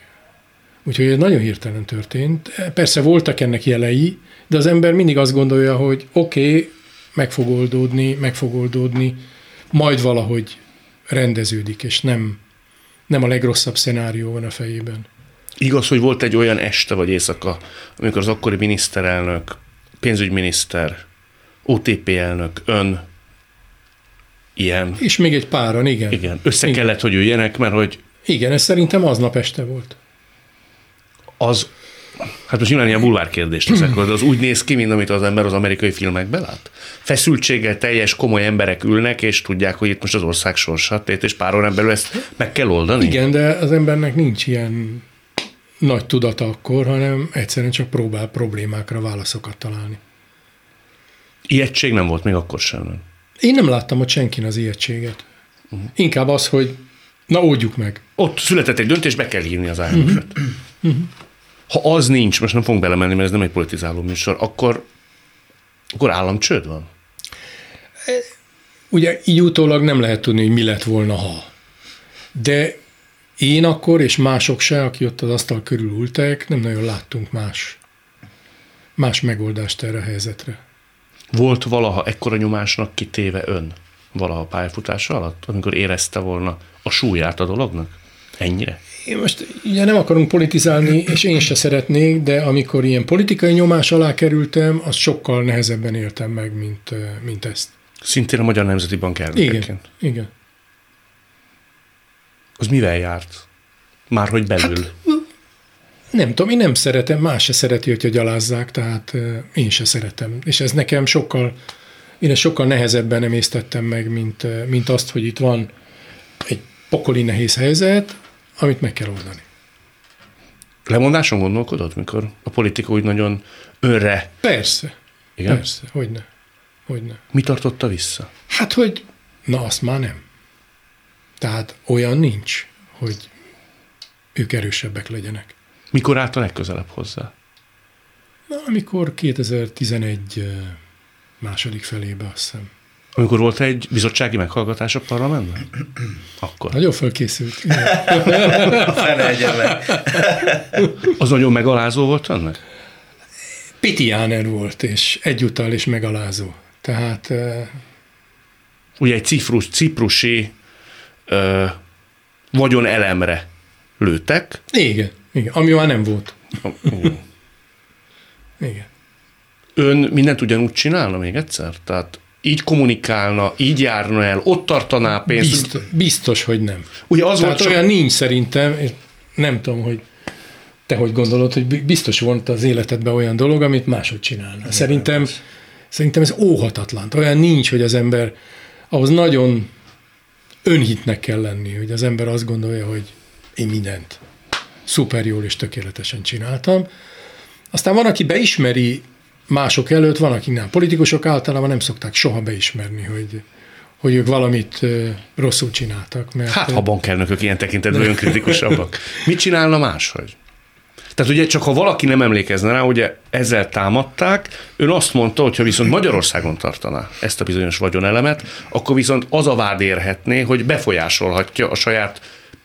Úgyhogy ez nagyon hirtelen történt. Persze voltak ennek jelei, de az ember mindig azt gondolja, hogy oké, okay, meg fog oldódni, meg fog oldódni, majd valahogy rendeződik, és nem, nem a legrosszabb szenárió van a fejében. Igaz, hogy volt egy olyan este vagy éjszaka, amikor az akkori miniszterelnök, pénzügyminiszter, OTP elnök, ön ilyen. És még egy páran, igen. Igen, össze igen. kellett, hogy üljenek, mert hogy... Igen, ez szerintem aznap este volt. Az, hát most nyilván ilyen bulvár kérdés leszek, de az úgy néz ki, mint amit az ember az amerikai filmekben lát? Feszültséggel teljes, komoly emberek ülnek, és tudják, hogy itt most az ország sorsat tét, és pár órán belül ezt meg kell oldani? Igen, de az embernek nincs ilyen nagy tudata akkor, hanem egyszerűen csak próbál problémákra válaszokat találni. Ijegység nem volt még akkor sem. Nem? Én nem láttam ott senkin az ijegységet. Uh-huh. Inkább az, hogy na oldjuk meg. Ott született egy döntés, be kell hívni az IMF-et. Uh-huh. Uh-huh. Ha az nincs, most nem fogunk belemenni, mert ez nem egy politizáló műsor, akkor, akkor államcsőd van? Ugye így utólag nem lehet tudni, hogy mi lett volna, ha. De én akkor, és mások se, aki ott az asztal körül ültek, nem nagyon láttunk más, más megoldást erre a helyzetre. Volt valaha ekkora nyomásnak kitéve ön? Valaha pályafutása alatt, amikor érezte volna a súlyát a dolognak? Ennyire? Én most ugye nem akarunk politizálni, és én se szeretnék, de amikor ilyen politikai nyomás alá kerültem, azt sokkal nehezebben éltem meg, mint, mint ezt. Szintén a Magyar Nemzeti Bank elnökeként. Igen, igen. Az mivel járt? Már hogy belül? Hát, nem tudom, én nem szeretem, más se szereti, hogyha gyalázzák, tehát én se szeretem. És ez nekem sokkal, én ezt sokkal nehezebben emésztettem meg, mint, mint azt, hogy itt van egy pokoli nehéz helyzet, amit meg kell oldani. Lemondáson gondolkodott, mikor a politika úgy nagyon önre? Persze. Igen? Persze, hogyne. hogyne. Mi tartotta vissza? Hát, hogy na, azt már nem. Tehát olyan nincs, hogy ők erősebbek legyenek. Mikor állt a legközelebb hozzá? Na, amikor 2011 második felébe, azt hiszem. Amikor volt egy bizottsági meghallgatás a parlamentben? Akkor. Nagyon felkészült. Az nagyon megalázó volt ennek? Pitiáner volt, és egyúttal is megalázó. Tehát... Ugye egy ciprus, ciprusi uh, vagyon elemre lőttek. Igen, igen, ami már nem volt. igen. Ön mindent ugyanúgy csinálna még egyszer? Tehát így kommunikálna, így járna el, ott tartaná pénzt? Biztos, biztos hogy nem. Ugye az Tehát volt olyan csak... nincs szerintem, és nem tudom, hogy te hogy gondolod, hogy biztos volt az életedben olyan dolog, amit máshogy csinálna. Szerintem, szerintem ez óhatatlan. Olyan nincs, hogy az ember ahhoz nagyon önhitnek kell lenni, hogy az ember azt gondolja, hogy én mindent szuper jól és tökéletesen csináltam. Aztán van, aki beismeri mások előtt, van, akik nem. Politikusok általában nem szokták soha beismerni, hogy, hogy ők valamit rosszul csináltak. Mert, hát, ha bankelnökök ilyen tekintetben önkritikusabbak. Mit csinálna máshogy? Tehát ugye csak ha valaki nem emlékezne rá, ugye ezzel támadták, ön azt mondta, hogy ha viszont Magyarországon tartaná ezt a bizonyos vagyonelemet, akkor viszont az a vád érhetné, hogy befolyásolhatja a saját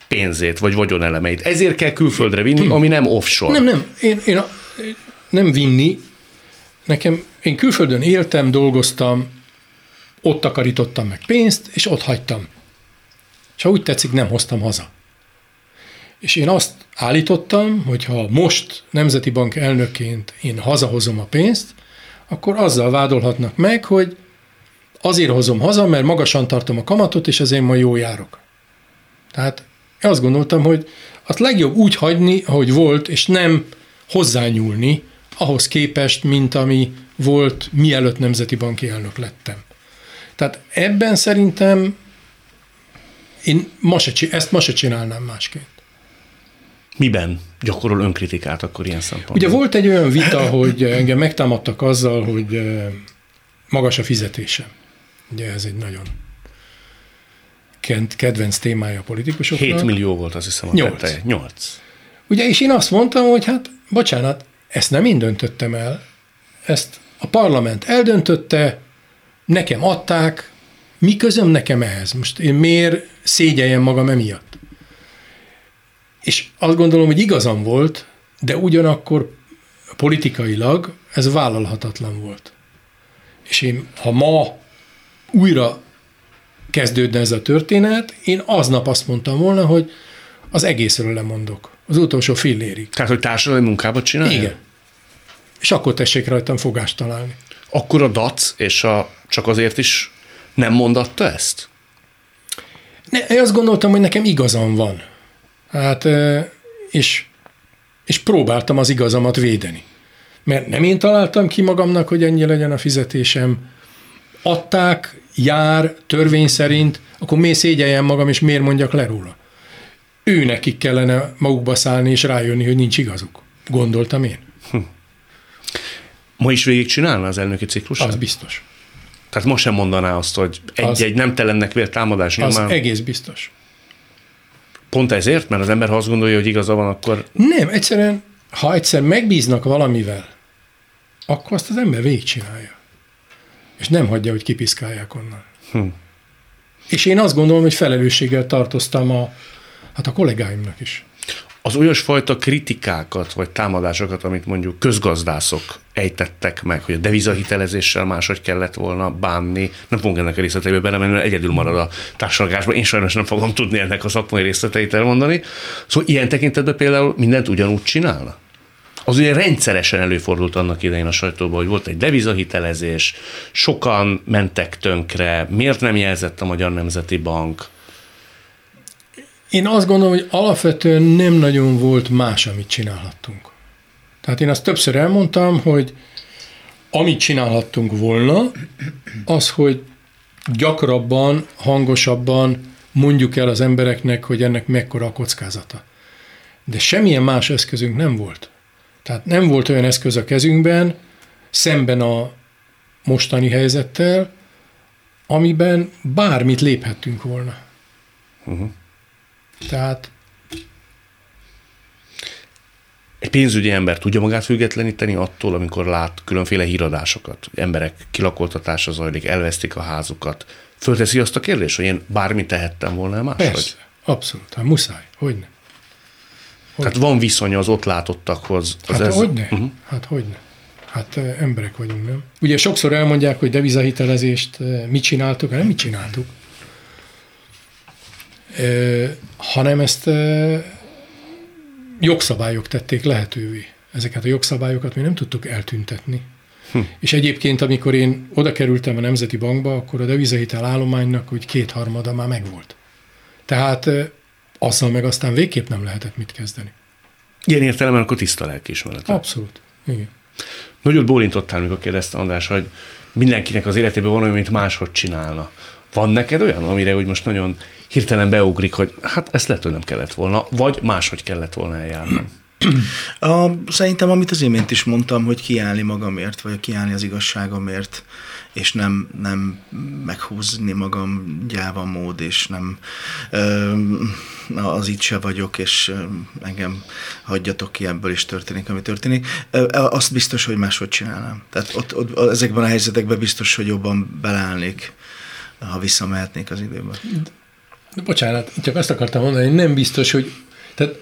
pénzét vagy vagyonelemeit. Ezért kell külföldre vinni, ami nem offshore. Nem, nem. Én, én, a, nem vinni. Nekem, én külföldön éltem, dolgoztam, ott takarítottam meg pénzt, és ott hagytam. És ha úgy tetszik, nem hoztam haza. És én azt állítottam, hogy ha most Nemzeti Bank elnökként én hazahozom a pénzt, akkor azzal vádolhatnak meg, hogy azért hozom haza, mert magasan tartom a kamatot, és ezért ma jó járok. Tehát azt gondoltam, hogy azt legjobb úgy hagyni, ahogy volt, és nem hozzányúlni ahhoz képest, mint ami volt, mielőtt Nemzeti Banki elnök lettem. Tehát ebben szerintem én ma se, ezt ma se csinálnám másként. Miben gyakorol önkritikát akkor ilyen szempontból? Ugye volt egy olyan vita, hogy engem megtámadtak azzal, hogy magas a fizetése. Ugye ez egy nagyon kedvenc témája a politikusoknak. 7 millió volt, azt hiszem, a 8. 8. Ugye, és én azt mondtam, hogy hát bocsánat, ezt nem én döntöttem el, ezt a parlament eldöntötte, nekem adták, mi közöm nekem ehhez? Most én miért szégyeljem magam emiatt? És azt gondolom, hogy igazam volt, de ugyanakkor politikailag ez vállalhatatlan volt. És én, ha ma újra kezdődne ez a történet, én aznap azt mondtam volna, hogy az egészről lemondok. Az utolsó fillérig. Tehát, hogy társadalmi munkába csinálja? Igen. És akkor tessék rajtam fogást találni. Akkor a DAC és a csak azért is nem mondatta ezt? Ne, én azt gondoltam, hogy nekem igazam van. Hát, és, és próbáltam az igazamat védeni. Mert nem én találtam ki magamnak, hogy ennyi legyen a fizetésem. Adták, jár, törvény szerint, akkor miért szégyeljem magam, és miért mondjak le róla? Ő nekik kellene magukba szállni, és rájönni, hogy nincs igazuk. Gondoltam én. Hm. Ma is végigcsinálna az elnöki ciklus? Az biztos. Tehát most sem mondaná azt, hogy egy-egy nem telennek vélt támadás nyomán. Az egész biztos. Pont ezért? Mert az ember, ha azt gondolja, hogy igaza van, akkor... Nem, egyszerűen, ha egyszer megbíznak valamivel, akkor azt az ember végigcsinálja. És nem hagyja, hogy kipiszkálják onnan. Hm. És én azt gondolom, hogy felelősséggel tartoztam a, hát a kollégáimnak is az olyasfajta kritikákat vagy támadásokat, amit mondjuk közgazdászok ejtettek meg, hogy a devizahitelezéssel máshogy kellett volna bánni, nem fogunk ennek a részleteibe belemenni, mert egyedül marad a társadalmásban, én sajnos nem fogom tudni ennek a szakmai részleteit elmondani. Szóval ilyen tekintetben például mindent ugyanúgy csinálna? Az ugye rendszeresen előfordult annak idején a sajtóban, hogy volt egy devizahitelezés, sokan mentek tönkre, miért nem jelzett a Magyar Nemzeti Bank, én azt gondolom, hogy alapvetően nem nagyon volt más, amit csinálhattunk. Tehát én azt többször elmondtam, hogy amit csinálhattunk volna, az, hogy gyakrabban, hangosabban mondjuk el az embereknek, hogy ennek mekkora a kockázata. De semmilyen más eszközünk nem volt. Tehát nem volt olyan eszköz a kezünkben, szemben a mostani helyzettel, amiben bármit léphettünk volna. Uh-huh. Tehát egy pénzügyi ember tudja magát függetleníteni attól, amikor lát különféle híradásokat, emberek kilakoltatása zajlik, elvesztik a házukat. Fölteszi azt a kérdést, hogy én bármit tehettem volna máshogy? Persze, abszolút, hát muszáj, hogy ne. Hogy Tehát van viszony az ott látottakhoz. Az hát ez... hogyne, uh-huh. hát hogyne. Hát emberek vagyunk, nem? Ugye sokszor elmondják, hogy devizahitelezést mit csináltuk, hát nem mit csináltuk hanem ezt jogszabályok tették lehetővé. Ezeket a jogszabályokat mi nem tudtuk eltüntetni. Hm. És egyébként, amikor én oda kerültem a Nemzeti Bankba, akkor a devizahitel állománynak hogy kétharmada már megvolt. Tehát azzal meg aztán végképp nem lehetett mit kezdeni. Ilyen értelemben akkor tiszta lelkiismeret. Abszolút. Igen. Nagyot bólintottál, mikor kérdezte András, hogy mindenkinek az életében van olyan, mint máshogy csinálna. Van neked olyan, amire úgy most nagyon hirtelen beugrik, hogy hát ezt lehet, hogy nem kellett volna, vagy máshogy kellett volna eljárnom? A, szerintem, amit az imént is mondtam, hogy kiállni magamért, vagy kiállni az igazságomért, és nem, nem meghúzni magam gyáva mód, és nem az itt se vagyok, és engem hagyjatok ki, ebből is történik, ami történik. Azt biztos, hogy máshogy csinálnám. Tehát ott, ott, ezekben a helyzetekben biztos, hogy jobban beleállnék, ha visszamehetnék az időben. Bocsánat, csak azt akartam mondani, hogy nem biztos, hogy tehát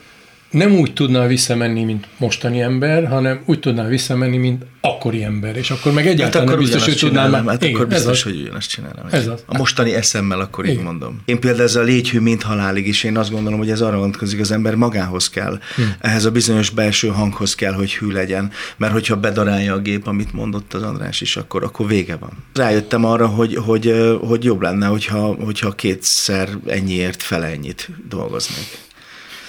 nem úgy tudna visszamenni, mint mostani ember, hanem úgy tudná visszamenni, mint akkori ember, és akkor meg egyáltalán hát akkor nem biztos, hogy tudnám. Már... Hát Igen, akkor biztos, az. hogy ugyanazt csinálom. Ez az. A mostani eszemmel akkor Igen. így mondom. Én például ez a légyhű mint halálig is, én azt gondolom, hogy ez arra vonatkozik, az ember magához kell. Hmm. Ehhez a bizonyos belső hanghoz kell, hogy hű legyen, mert hogyha bedarálja a gép, amit mondott az András is, akkor, akkor vége van. Rájöttem arra, hogy, hogy, hogy jobb lenne, hogyha, hogyha kétszer ennyiért fele ennyit dolgoznék.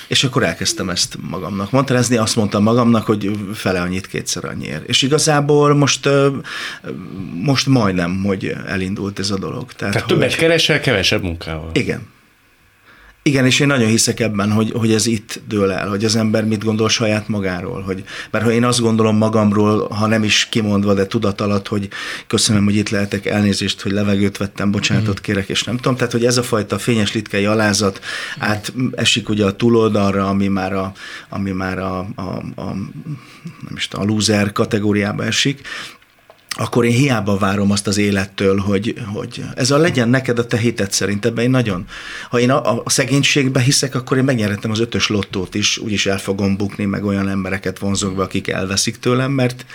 És akkor elkezdtem ezt magamnak mondatázni, azt mondtam magamnak, hogy fele annyit kétszer annyiért. És igazából most, most majdnem, hogy elindult ez a dolog. Tehát, Tehát többet hogy... keresel, kevesebb munkával. Igen. Igen, és én nagyon hiszek ebben, hogy, hogy ez itt dől el, hogy az ember mit gondol saját magáról. Hogy, mert ha én azt gondolom magamról, ha nem is kimondva, de tudat alatt, hogy köszönöm, hogy itt lehetek, elnézést, hogy levegőt vettem, bocsánatot kérek, és nem tudom. Tehát, hogy ez a fajta fényes litkei alázat át esik ugye a túloldalra, ami már a, ami már a, a, a nem is tudom, a loser kategóriába esik, akkor én hiába várom azt az élettől, hogy, hogy ez a legyen neked a te hited szerint, ebben én nagyon. Ha én a, a szegénységbe hiszek, akkor én megnyerhetem az ötös lottót is, úgyis el fogom bukni, meg olyan embereket vonzok be, akik elveszik tőlem, mert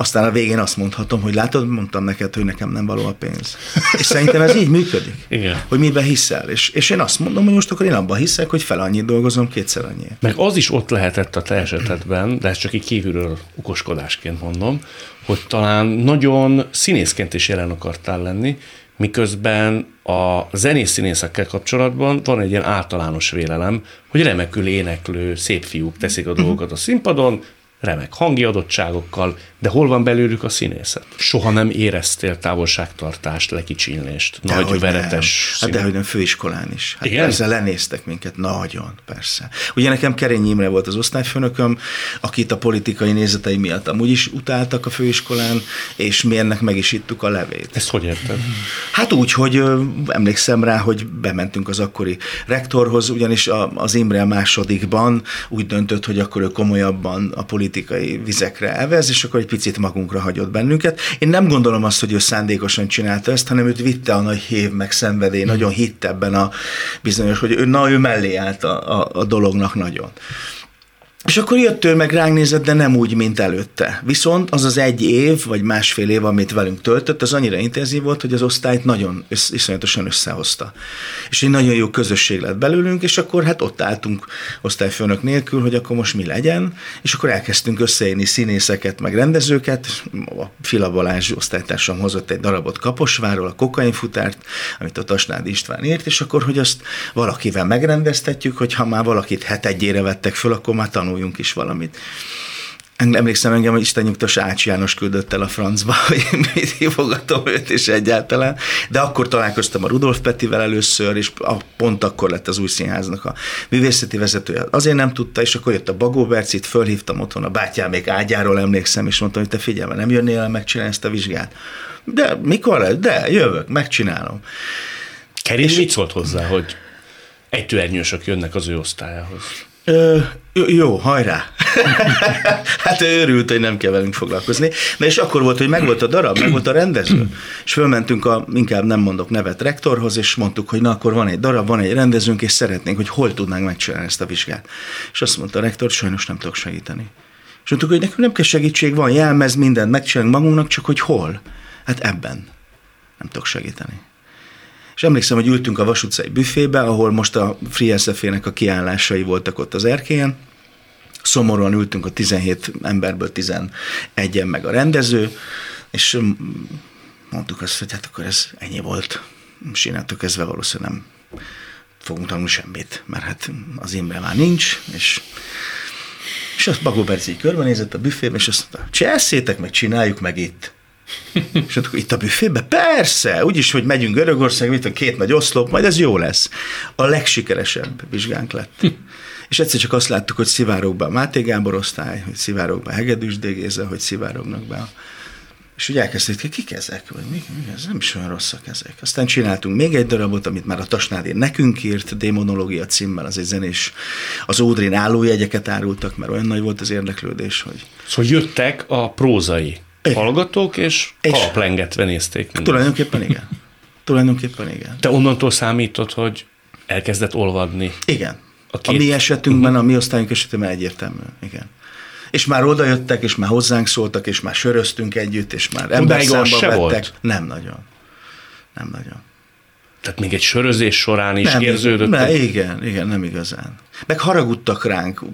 aztán a végén azt mondhatom, hogy látod, mondtam neked, hogy nekem nem való a pénz. És szerintem ez így működik. Igen. Hogy miben hiszel. És, és én azt mondom, hogy most akkor én abban hiszek, hogy fel annyit dolgozom, kétszer annyi. Meg az is ott lehetett a te esetedben, de ezt csak így kívülről okoskodásként mondom, hogy talán nagyon színészként is jelen akartál lenni, miközben a zenész színészekkel kapcsolatban van egy ilyen általános vélelem, hogy remekül éneklő, szép fiúk teszik a dolgokat a színpadon, remek hangi adottságokkal, de hol van belőlük a színészet? Soha nem éreztél távolságtartást, lekicsinlést, de nagy veretes. Hát de hogy nem főiskolán is. Hát Igen? persze lenéztek minket, nagyon, persze. Ugye nekem Kerény Imre volt az osztályfőnököm, akit a politikai nézetei miatt amúgy is utáltak a főiskolán, és mi ennek meg is ittuk a levét. Ezt hogy érted? Hát úgy, hogy ö, emlékszem rá, hogy bementünk az akkori rektorhoz, ugyanis a, az Imre a másodikban úgy döntött, hogy akkor ő komolyabban a politikai vizekre elvez, és akkor egy picit magunkra hagyott bennünket. Én nem gondolom azt, hogy ő szándékosan csinálta ezt, hanem őt vitte a nagy hév, meg szenvedély, nagyon hitt ebben a bizonyos, hogy ő, na, ő mellé állt a, a, a dolognak nagyon. És akkor jött ő meg ránk nézett, de nem úgy, mint előtte. Viszont az az egy év, vagy másfél év, amit velünk töltött, az annyira intenzív volt, hogy az osztályt nagyon össz, iszonyatosan összehozta. És egy nagyon jó közösség lett belőlünk, és akkor hát ott álltunk osztályfőnök nélkül, hogy akkor most mi legyen, és akkor elkezdtünk összeérni színészeket, meg rendezőket. A Fila Balázs osztálytársam hozott egy darabot Kaposváról, a kokainfutárt, amit a Tasnád István írt, és akkor, hogy azt valakivel megrendeztetjük, hogy ha már valakit hetegyére vettek föl, akkor már tanuljunk is valamit. Emlékszem engem, hogy Isten nyugtos Ács János küldött el a francba, hogy mit hívogatom őt is egyáltalán. De akkor találkoztam a Rudolf Petivel először, és pont akkor lett az új színháznak a művészeti vezetője. Azért nem tudta, és akkor jött a Bagó Bercit, fölhívtam otthon a bátyám még ágyáról emlékszem, és mondtam, hogy te figyelme, nem jönnél el megcsinálni ezt a vizsgát. De mikor lesz? De jövök, megcsinálom. Kerin és... mit szólt hozzá, hogy egytőernyősök jönnek az ő osztályához? Ö, jó, hajrá! hát ő örült, hogy nem kell velünk foglalkozni. Na és akkor volt, hogy megvolt a darab, meg volt a rendező. És fölmentünk a, inkább nem mondok nevet, rektorhoz, és mondtuk, hogy na akkor van egy darab, van egy rendezőnk, és szeretnénk, hogy hol tudnánk megcsinálni ezt a vizsgát. És azt mondta a rektor, sajnos nem tudok segíteni. És mondtuk, hogy nekünk nem kell segítség, van jelmez, mindent megcsinálunk magunknak, csak hogy hol? Hát ebben nem tudok segíteni. És emlékszem, hogy ültünk a Vas utcai büfébe, ahol most a Free a kiállásai voltak ott az erkélyen, szomorúan ültünk a 17 emberből 11-en meg a rendező, és mondtuk azt, hogy hát akkor ez ennyi volt. És innentől kezdve valószínűleg nem fogunk tanulni semmit, mert hát az Imre már nincs, és és azt Bagó Berci körbenézett a büfébe, és azt mondta, csesszétek meg, csináljuk meg itt. És akkor itt a büfébe? Persze, úgyis, hogy megyünk Görögország, itt a két nagy oszlop, majd ez jó lesz. A legsikeresebb vizsgánk lett. És egyszer csak azt láttuk, hogy szivárog be a Máté Gábor osztály, hogy szivárog be a Hegedűs Dégéze, hogy szivárognak be a és ugye elkezdték, hogy kik ezek, vagy mi, mi, ez nem is olyan rosszak ezek. Aztán csináltunk még egy darabot, amit már a Tasnádi nekünk írt, Démonológia címmel, az egy zenés, az Ódrin állójegyeket árultak, mert olyan nagy volt az érdeklődés, hogy... Szóval jöttek a prózai igen. hallgatók, és, és kalaplengetve nézték. Mindezt. Tulajdonképpen igen. Tulajdonképpen igen. Te onnantól számítod, hogy elkezdett olvadni? Igen. A, két... a mi esetünkben, uh-huh. a mi osztályunk esetében egyértelmű. Igen. És már oda jöttek, és már hozzánk szóltak, és már söröztünk együtt, és már emberszámba vettek. Volt? Nem nagyon. Nem nagyon. Tehát még egy sörözés során is nem, érződött? Nem, igen, igen, nem igazán. Meg haragudtak ránk.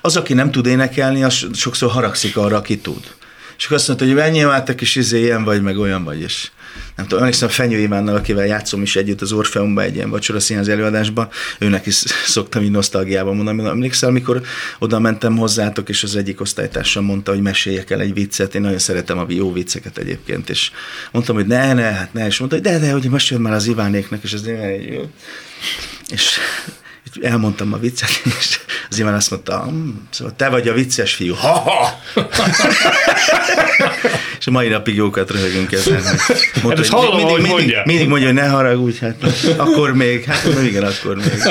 Az, aki nem tud énekelni, az sokszor haragszik arra, aki tud és akkor azt mondta, hogy menjél már, te kis izé, ilyen vagy, meg olyan vagy, és nem tudom, emlékszem Fenyő Ivánnal, akivel játszom is együtt az Orfeumban egy ilyen vacsora színház előadásban, őnek is szoktam így nosztalgiában mondani. Emlékszel, amikor oda mentem hozzátok, és az egyik osztálytársam mondta, hogy meséljek el egy viccet, én nagyon szeretem a jó vicceket egyébként, és mondtam, hogy ne, ne, hát ne, és mondta, hogy de, de, hogy mesélj már az Ivánéknek, és az egy jó. És elmondtam a viccet, és az Iván azt mondta, hm, szóval te vagy a vicces fiú. Ha-ha! és a mai napig jókat röhögünk ezen. Mondta, hát hallom, mindig, mindig, mondja. mindig mondja, hogy ne haragudj, hát akkor még, hát mondom, igen, akkor még.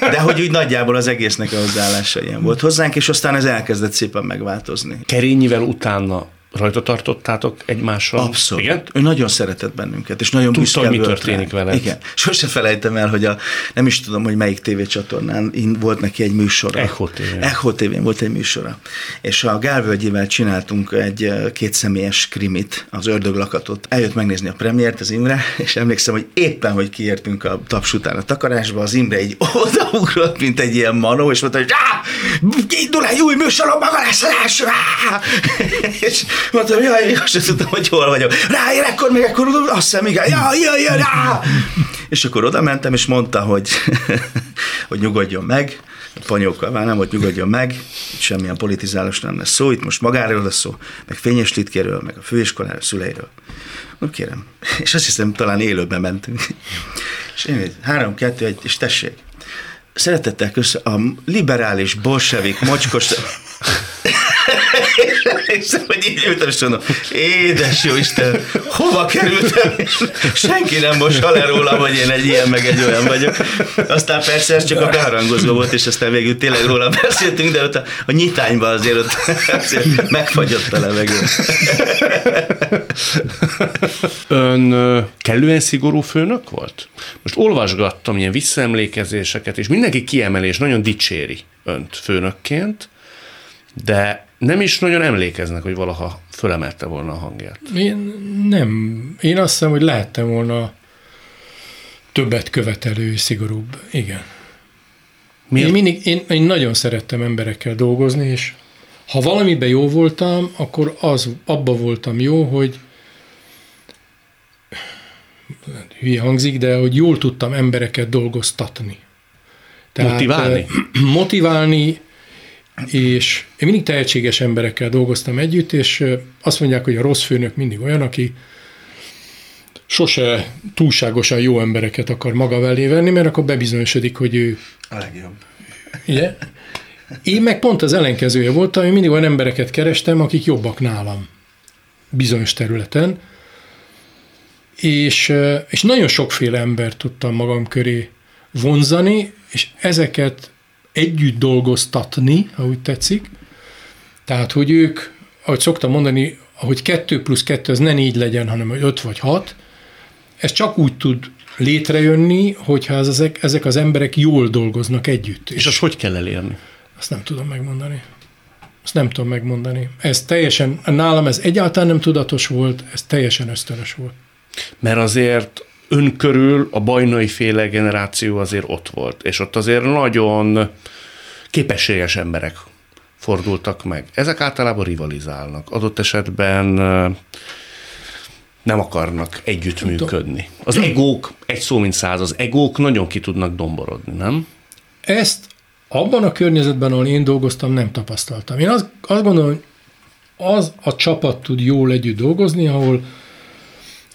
De hogy úgy nagyjából az egésznek a hozzáállása ilyen volt hozzánk, és aztán ez elkezdett szépen megváltozni. Kerényivel utána rajta tartottátok egymásra? Abszolút. Igen? Ő nagyon szeretett bennünket, és nagyon Tudta, hogy mi történik vele. Igen. Sose felejtem el, hogy a, nem is tudom, hogy melyik tévécsatornán volt neki egy műsora. Echo TV. Echo tv volt egy műsora. És a Gálvölgyével csináltunk egy kétszemélyes krimit, az ördöglakatot. Eljött megnézni a premiért az Imre, és emlékszem, hogy éppen, hogy kiértünk a taps után a takarásba, az Imre egy odaugrott, mint egy ilyen manó, és mondta, hogy indul egy új műsor, a maga lesz és Mondtam, jaj, én azt tudtam, hogy hol vagyok. Ráér, akkor még akkor azt hiszem, igen, jaj, jaj, jaj, jaj. És akkor oda mentem, és mondta, hogy, hogy nyugodjon meg, panyókkal válnám, hogy nyugodjon meg, semmilyen politizálás nem lesz szó, itt most magáról lesz szó, meg Fényes Litkéről, meg a főiskoláról, szüleiről. Mondom, kérem. És azt hiszem, talán élőben mentünk. És én három, kettő, egy, és tessék. Szeretettel köszönöm, a liberális, bolsevik, mocskos és hogy így ültem, és mondom, édes jó Isten, hova kerültem, és senki nem most le rólam, hogy én egy ilyen, meg egy olyan vagyok. Aztán persze ez csak a beharangozó volt, és aztán végül tényleg róla beszéltünk, de ott a, a nyitányban azért ott azért megfagyott a levegő. Ön kellően szigorú főnök volt? Most olvasgattam ilyen visszaemlékezéseket, és mindenki kiemelés nagyon dicséri önt főnökként, de nem is nagyon emlékeznek, hogy valaha fölemelte volna a hangját. Én nem. Én azt hiszem, hogy lehettem volna többet követelő, szigorúbb. Igen. Miért? Én, mindig, én, én nagyon szerettem emberekkel dolgozni, és ha valamiben jó voltam, akkor az, abba voltam jó, hogy hülye hangzik, de hogy jól tudtam embereket dolgoztatni. Tehát, motiválni? Motiválni, és én mindig tehetséges emberekkel dolgoztam együtt, és azt mondják, hogy a rossz főnök mindig olyan, aki sose túlságosan jó embereket akar maga velé venni, mert akkor bebizonyosodik, hogy ő... A legjobb. Ugye? Én meg pont az ellenkezője voltam, én mindig olyan embereket kerestem, akik jobbak nálam bizonyos területen, és, és nagyon sokféle embert tudtam magam köré vonzani, és ezeket együtt dolgoztatni, ha úgy tetszik. Tehát, hogy ők, ahogy szoktam mondani, hogy kettő plusz kettő az ne négy legyen, hanem hogy öt vagy hat, ez csak úgy tud létrejönni, hogyha az, ezek, ezek az emberek jól dolgoznak együtt. És, és azt hogy kell elérni? Azt nem tudom megmondani. Azt nem tudom megmondani. Ez teljesen, nálam ez egyáltalán nem tudatos volt, ez teljesen ösztönös volt. Mert azért ön körül a bajnai féle generáció azért ott volt, és ott azért nagyon képességes emberek fordultak meg. Ezek általában rivalizálnak. Adott esetben nem akarnak együttműködni. Az egók, egy szó mint száz, az egók nagyon ki tudnak domborodni, nem? Ezt abban a környezetben, ahol én dolgoztam, nem tapasztaltam. Én azt, azt gondolom, az a csapat tud jól együtt dolgozni, ahol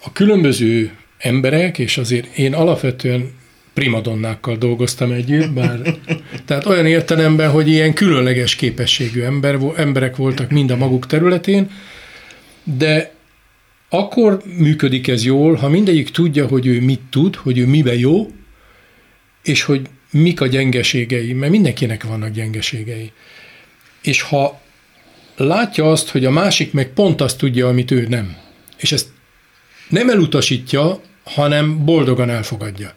a különböző emberek, és azért én alapvetően primadonnákkal dolgoztam együtt, bár, tehát olyan értelemben, hogy ilyen különleges képességű ember, emberek voltak mind a maguk területén, de akkor működik ez jól, ha mindegyik tudja, hogy ő mit tud, hogy ő mibe jó, és hogy mik a gyengeségei, mert mindenkinek vannak gyengeségei. És ha látja azt, hogy a másik meg pont azt tudja, amit ő nem, és ezt nem elutasítja, hanem boldogan elfogadja.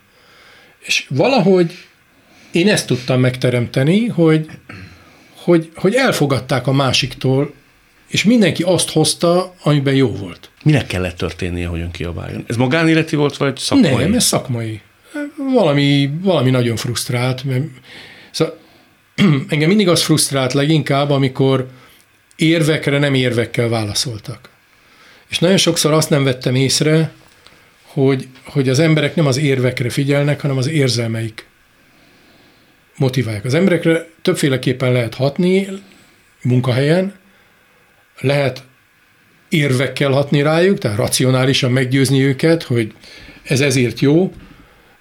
És valahogy én ezt tudtam megteremteni, hogy, hogy, hogy elfogadták a másiktól, és mindenki azt hozta, amiben jó volt. Minek kellett történnie, hogy ön kiabáljon? Ez magánéleti volt, vagy szakmai? Nem, ez szakmai. Valami, valami nagyon frusztrált. Mert, szóval, engem mindig az frusztrált leginkább, amikor érvekre nem érvekkel válaszoltak. És nagyon sokszor azt nem vettem észre, hogy, hogy az emberek nem az érvekre figyelnek, hanem az érzelmeik motiválják. Az emberekre többféleképpen lehet hatni munkahelyen, lehet érvekkel hatni rájuk, tehát racionálisan meggyőzni őket, hogy ez ezért jó,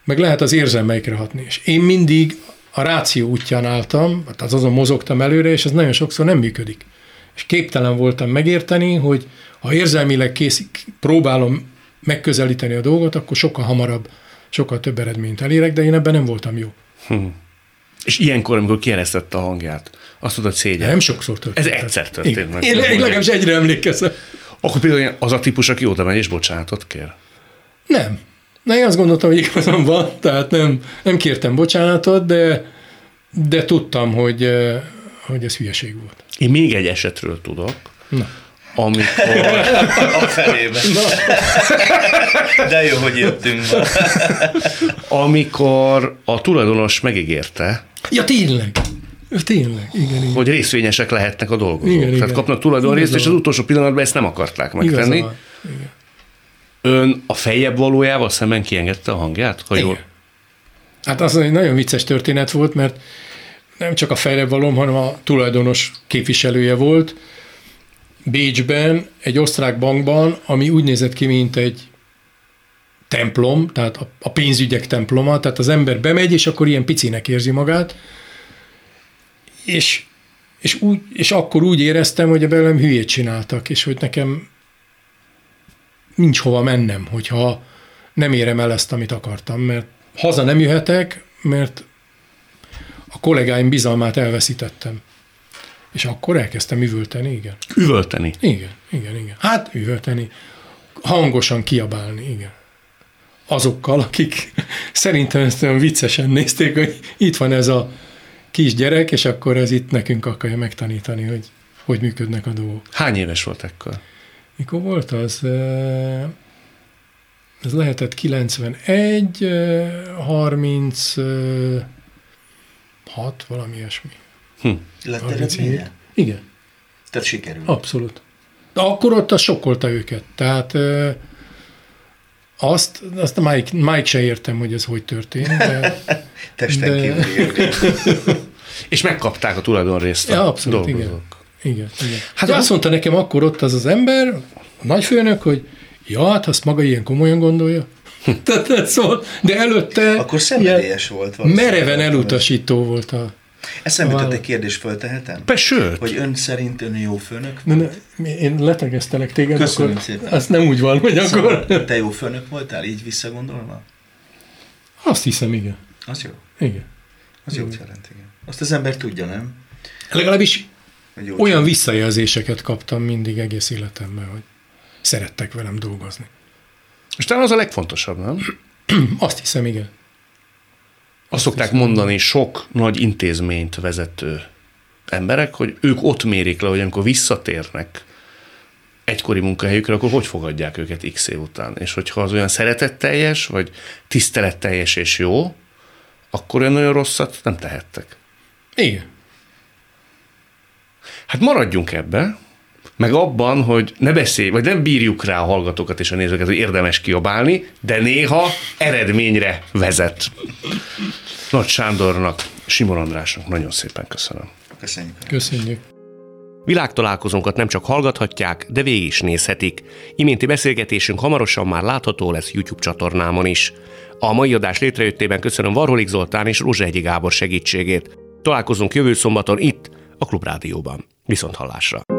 meg lehet az érzelmeikre hatni. És én mindig a ráció útján álltam, tehát azon mozogtam előre, és ez nagyon sokszor nem működik. És képtelen voltam megérteni, hogy ha érzelmileg kész, próbálom megközelíteni a dolgot, akkor sokkal hamarabb, sokkal több eredményt elérek, de én ebben nem voltam jó. Hm. És ilyenkor, amikor kieresztette a hangját, azt tudod szégyen. Nem sokszor történt. Ez egyszer történt Igen. meg. Én, legalábbis egyre emlékezem. Akkor például az a típus, aki oda megy és bocsánatot kér? Nem. Na, én azt gondoltam, hogy igazam van, tehát nem, nem kértem bocsánatot, de, de tudtam, hogy, hogy ez hülyeség volt. Én még egy esetről tudok. Na amikor... a felébe. De jó, hogy jöttünk ma. amikor a tulajdonos megígérte. Ja, tényleg. Tényleg, igen, igen. Hogy részvényesek lehetnek a dolgozók. Igen, Tehát igen. kapnak tulajdonrészt, és az utolsó pillanatban ezt nem akarták megtenni. Igen. Ön a fejebb valójával szemben kiengedte a hangját? Ha jól... Hát az egy nagyon vicces történet volt, mert nem csak a valóm, hanem a tulajdonos képviselője volt, Bécsben, egy osztrák bankban, ami úgy nézett ki, mint egy templom, tehát a pénzügyek temploma, tehát az ember bemegy, és akkor ilyen picinek érzi magát, és, és, úgy, és akkor úgy éreztem, hogy a belem hülyét csináltak, és hogy nekem nincs hova mennem, hogyha nem érem el ezt, amit akartam, mert haza nem jöhetek, mert a kollégáim bizalmát elveszítettem. És akkor elkezdtem üvölteni, igen. Üvölteni? Igen, igen, igen. Hát üvölteni. Hangosan kiabálni, igen. Azokkal, akik szerintem ezt olyan viccesen nézték, hogy itt van ez a kis gyerek, és akkor ez itt nekünk akarja megtanítani, hogy hogy működnek a dolgok. Hány éves volt ekkor? Mikor volt az? Ez lehetett 91, 36, valami ilyesmi. Hm. Lett eredménye? Igen. Tehát sikerült. Abszolút. De akkor ott az sokkolta őket. Tehát azt, azt Mike, Mike se értem, hogy ez hogy történt. De, Testen de... És megkapták a tulajdonrészt a ja, abszolút, dolgozók. Igen. igen, igen. Hát azt mondta nekem akkor ott az az ember, a nagyfőnök, hogy ja, hát azt maga ilyen komolyan gondolja. Tehát, szóval, de előtte akkor szenvedélyes volt. Mereven elutasító volt a Eszembe jutott egy kérdés, föltehetem? Be, sőt. Hogy ön szerint ön jó főnök volt? Ne, én letegeztelek téged, Köszönöm akkor szépen. az nem úgy van, hogy szóval akkor... Te jó főnök voltál, így visszagondolva? Azt hiszem, igen. Az jó? Igen. Az jó jelent, igen. Azt az ember tudja, nem? Legalábbis olyan csinál. visszajelzéseket kaptam mindig egész életemben, hogy szerettek velem dolgozni. És talán az a legfontosabb, nem? Azt hiszem, igen. Azt szokták mondani sok nagy intézményt vezető emberek, hogy ők ott mérik le, hogy amikor visszatérnek egykori munkahelyükre, akkor hogy fogadják őket x év után. És hogyha az olyan szeretetteljes, vagy tiszteletteljes és jó, akkor olyan nagyon rosszat nem tehettek. Igen. Hát maradjunk ebbe, meg abban, hogy ne beszélj, vagy nem bírjuk rá a hallgatókat és a nézőket, hogy érdemes kiabálni, de néha eredményre vezet. Nagy Sándornak, Simon Andrásnak nagyon szépen köszönöm. Köszönjük. Köszönjük. Világtalálkozónkat nem csak hallgathatják, de végig is nézhetik. Iménti beszélgetésünk hamarosan már látható lesz YouTube csatornámon is. A mai adás létrejöttében köszönöm Varholik Zoltán és Egyi Gábor segítségét. Találkozunk jövő szombaton itt, a Klubrádióban. Viszont hallásra!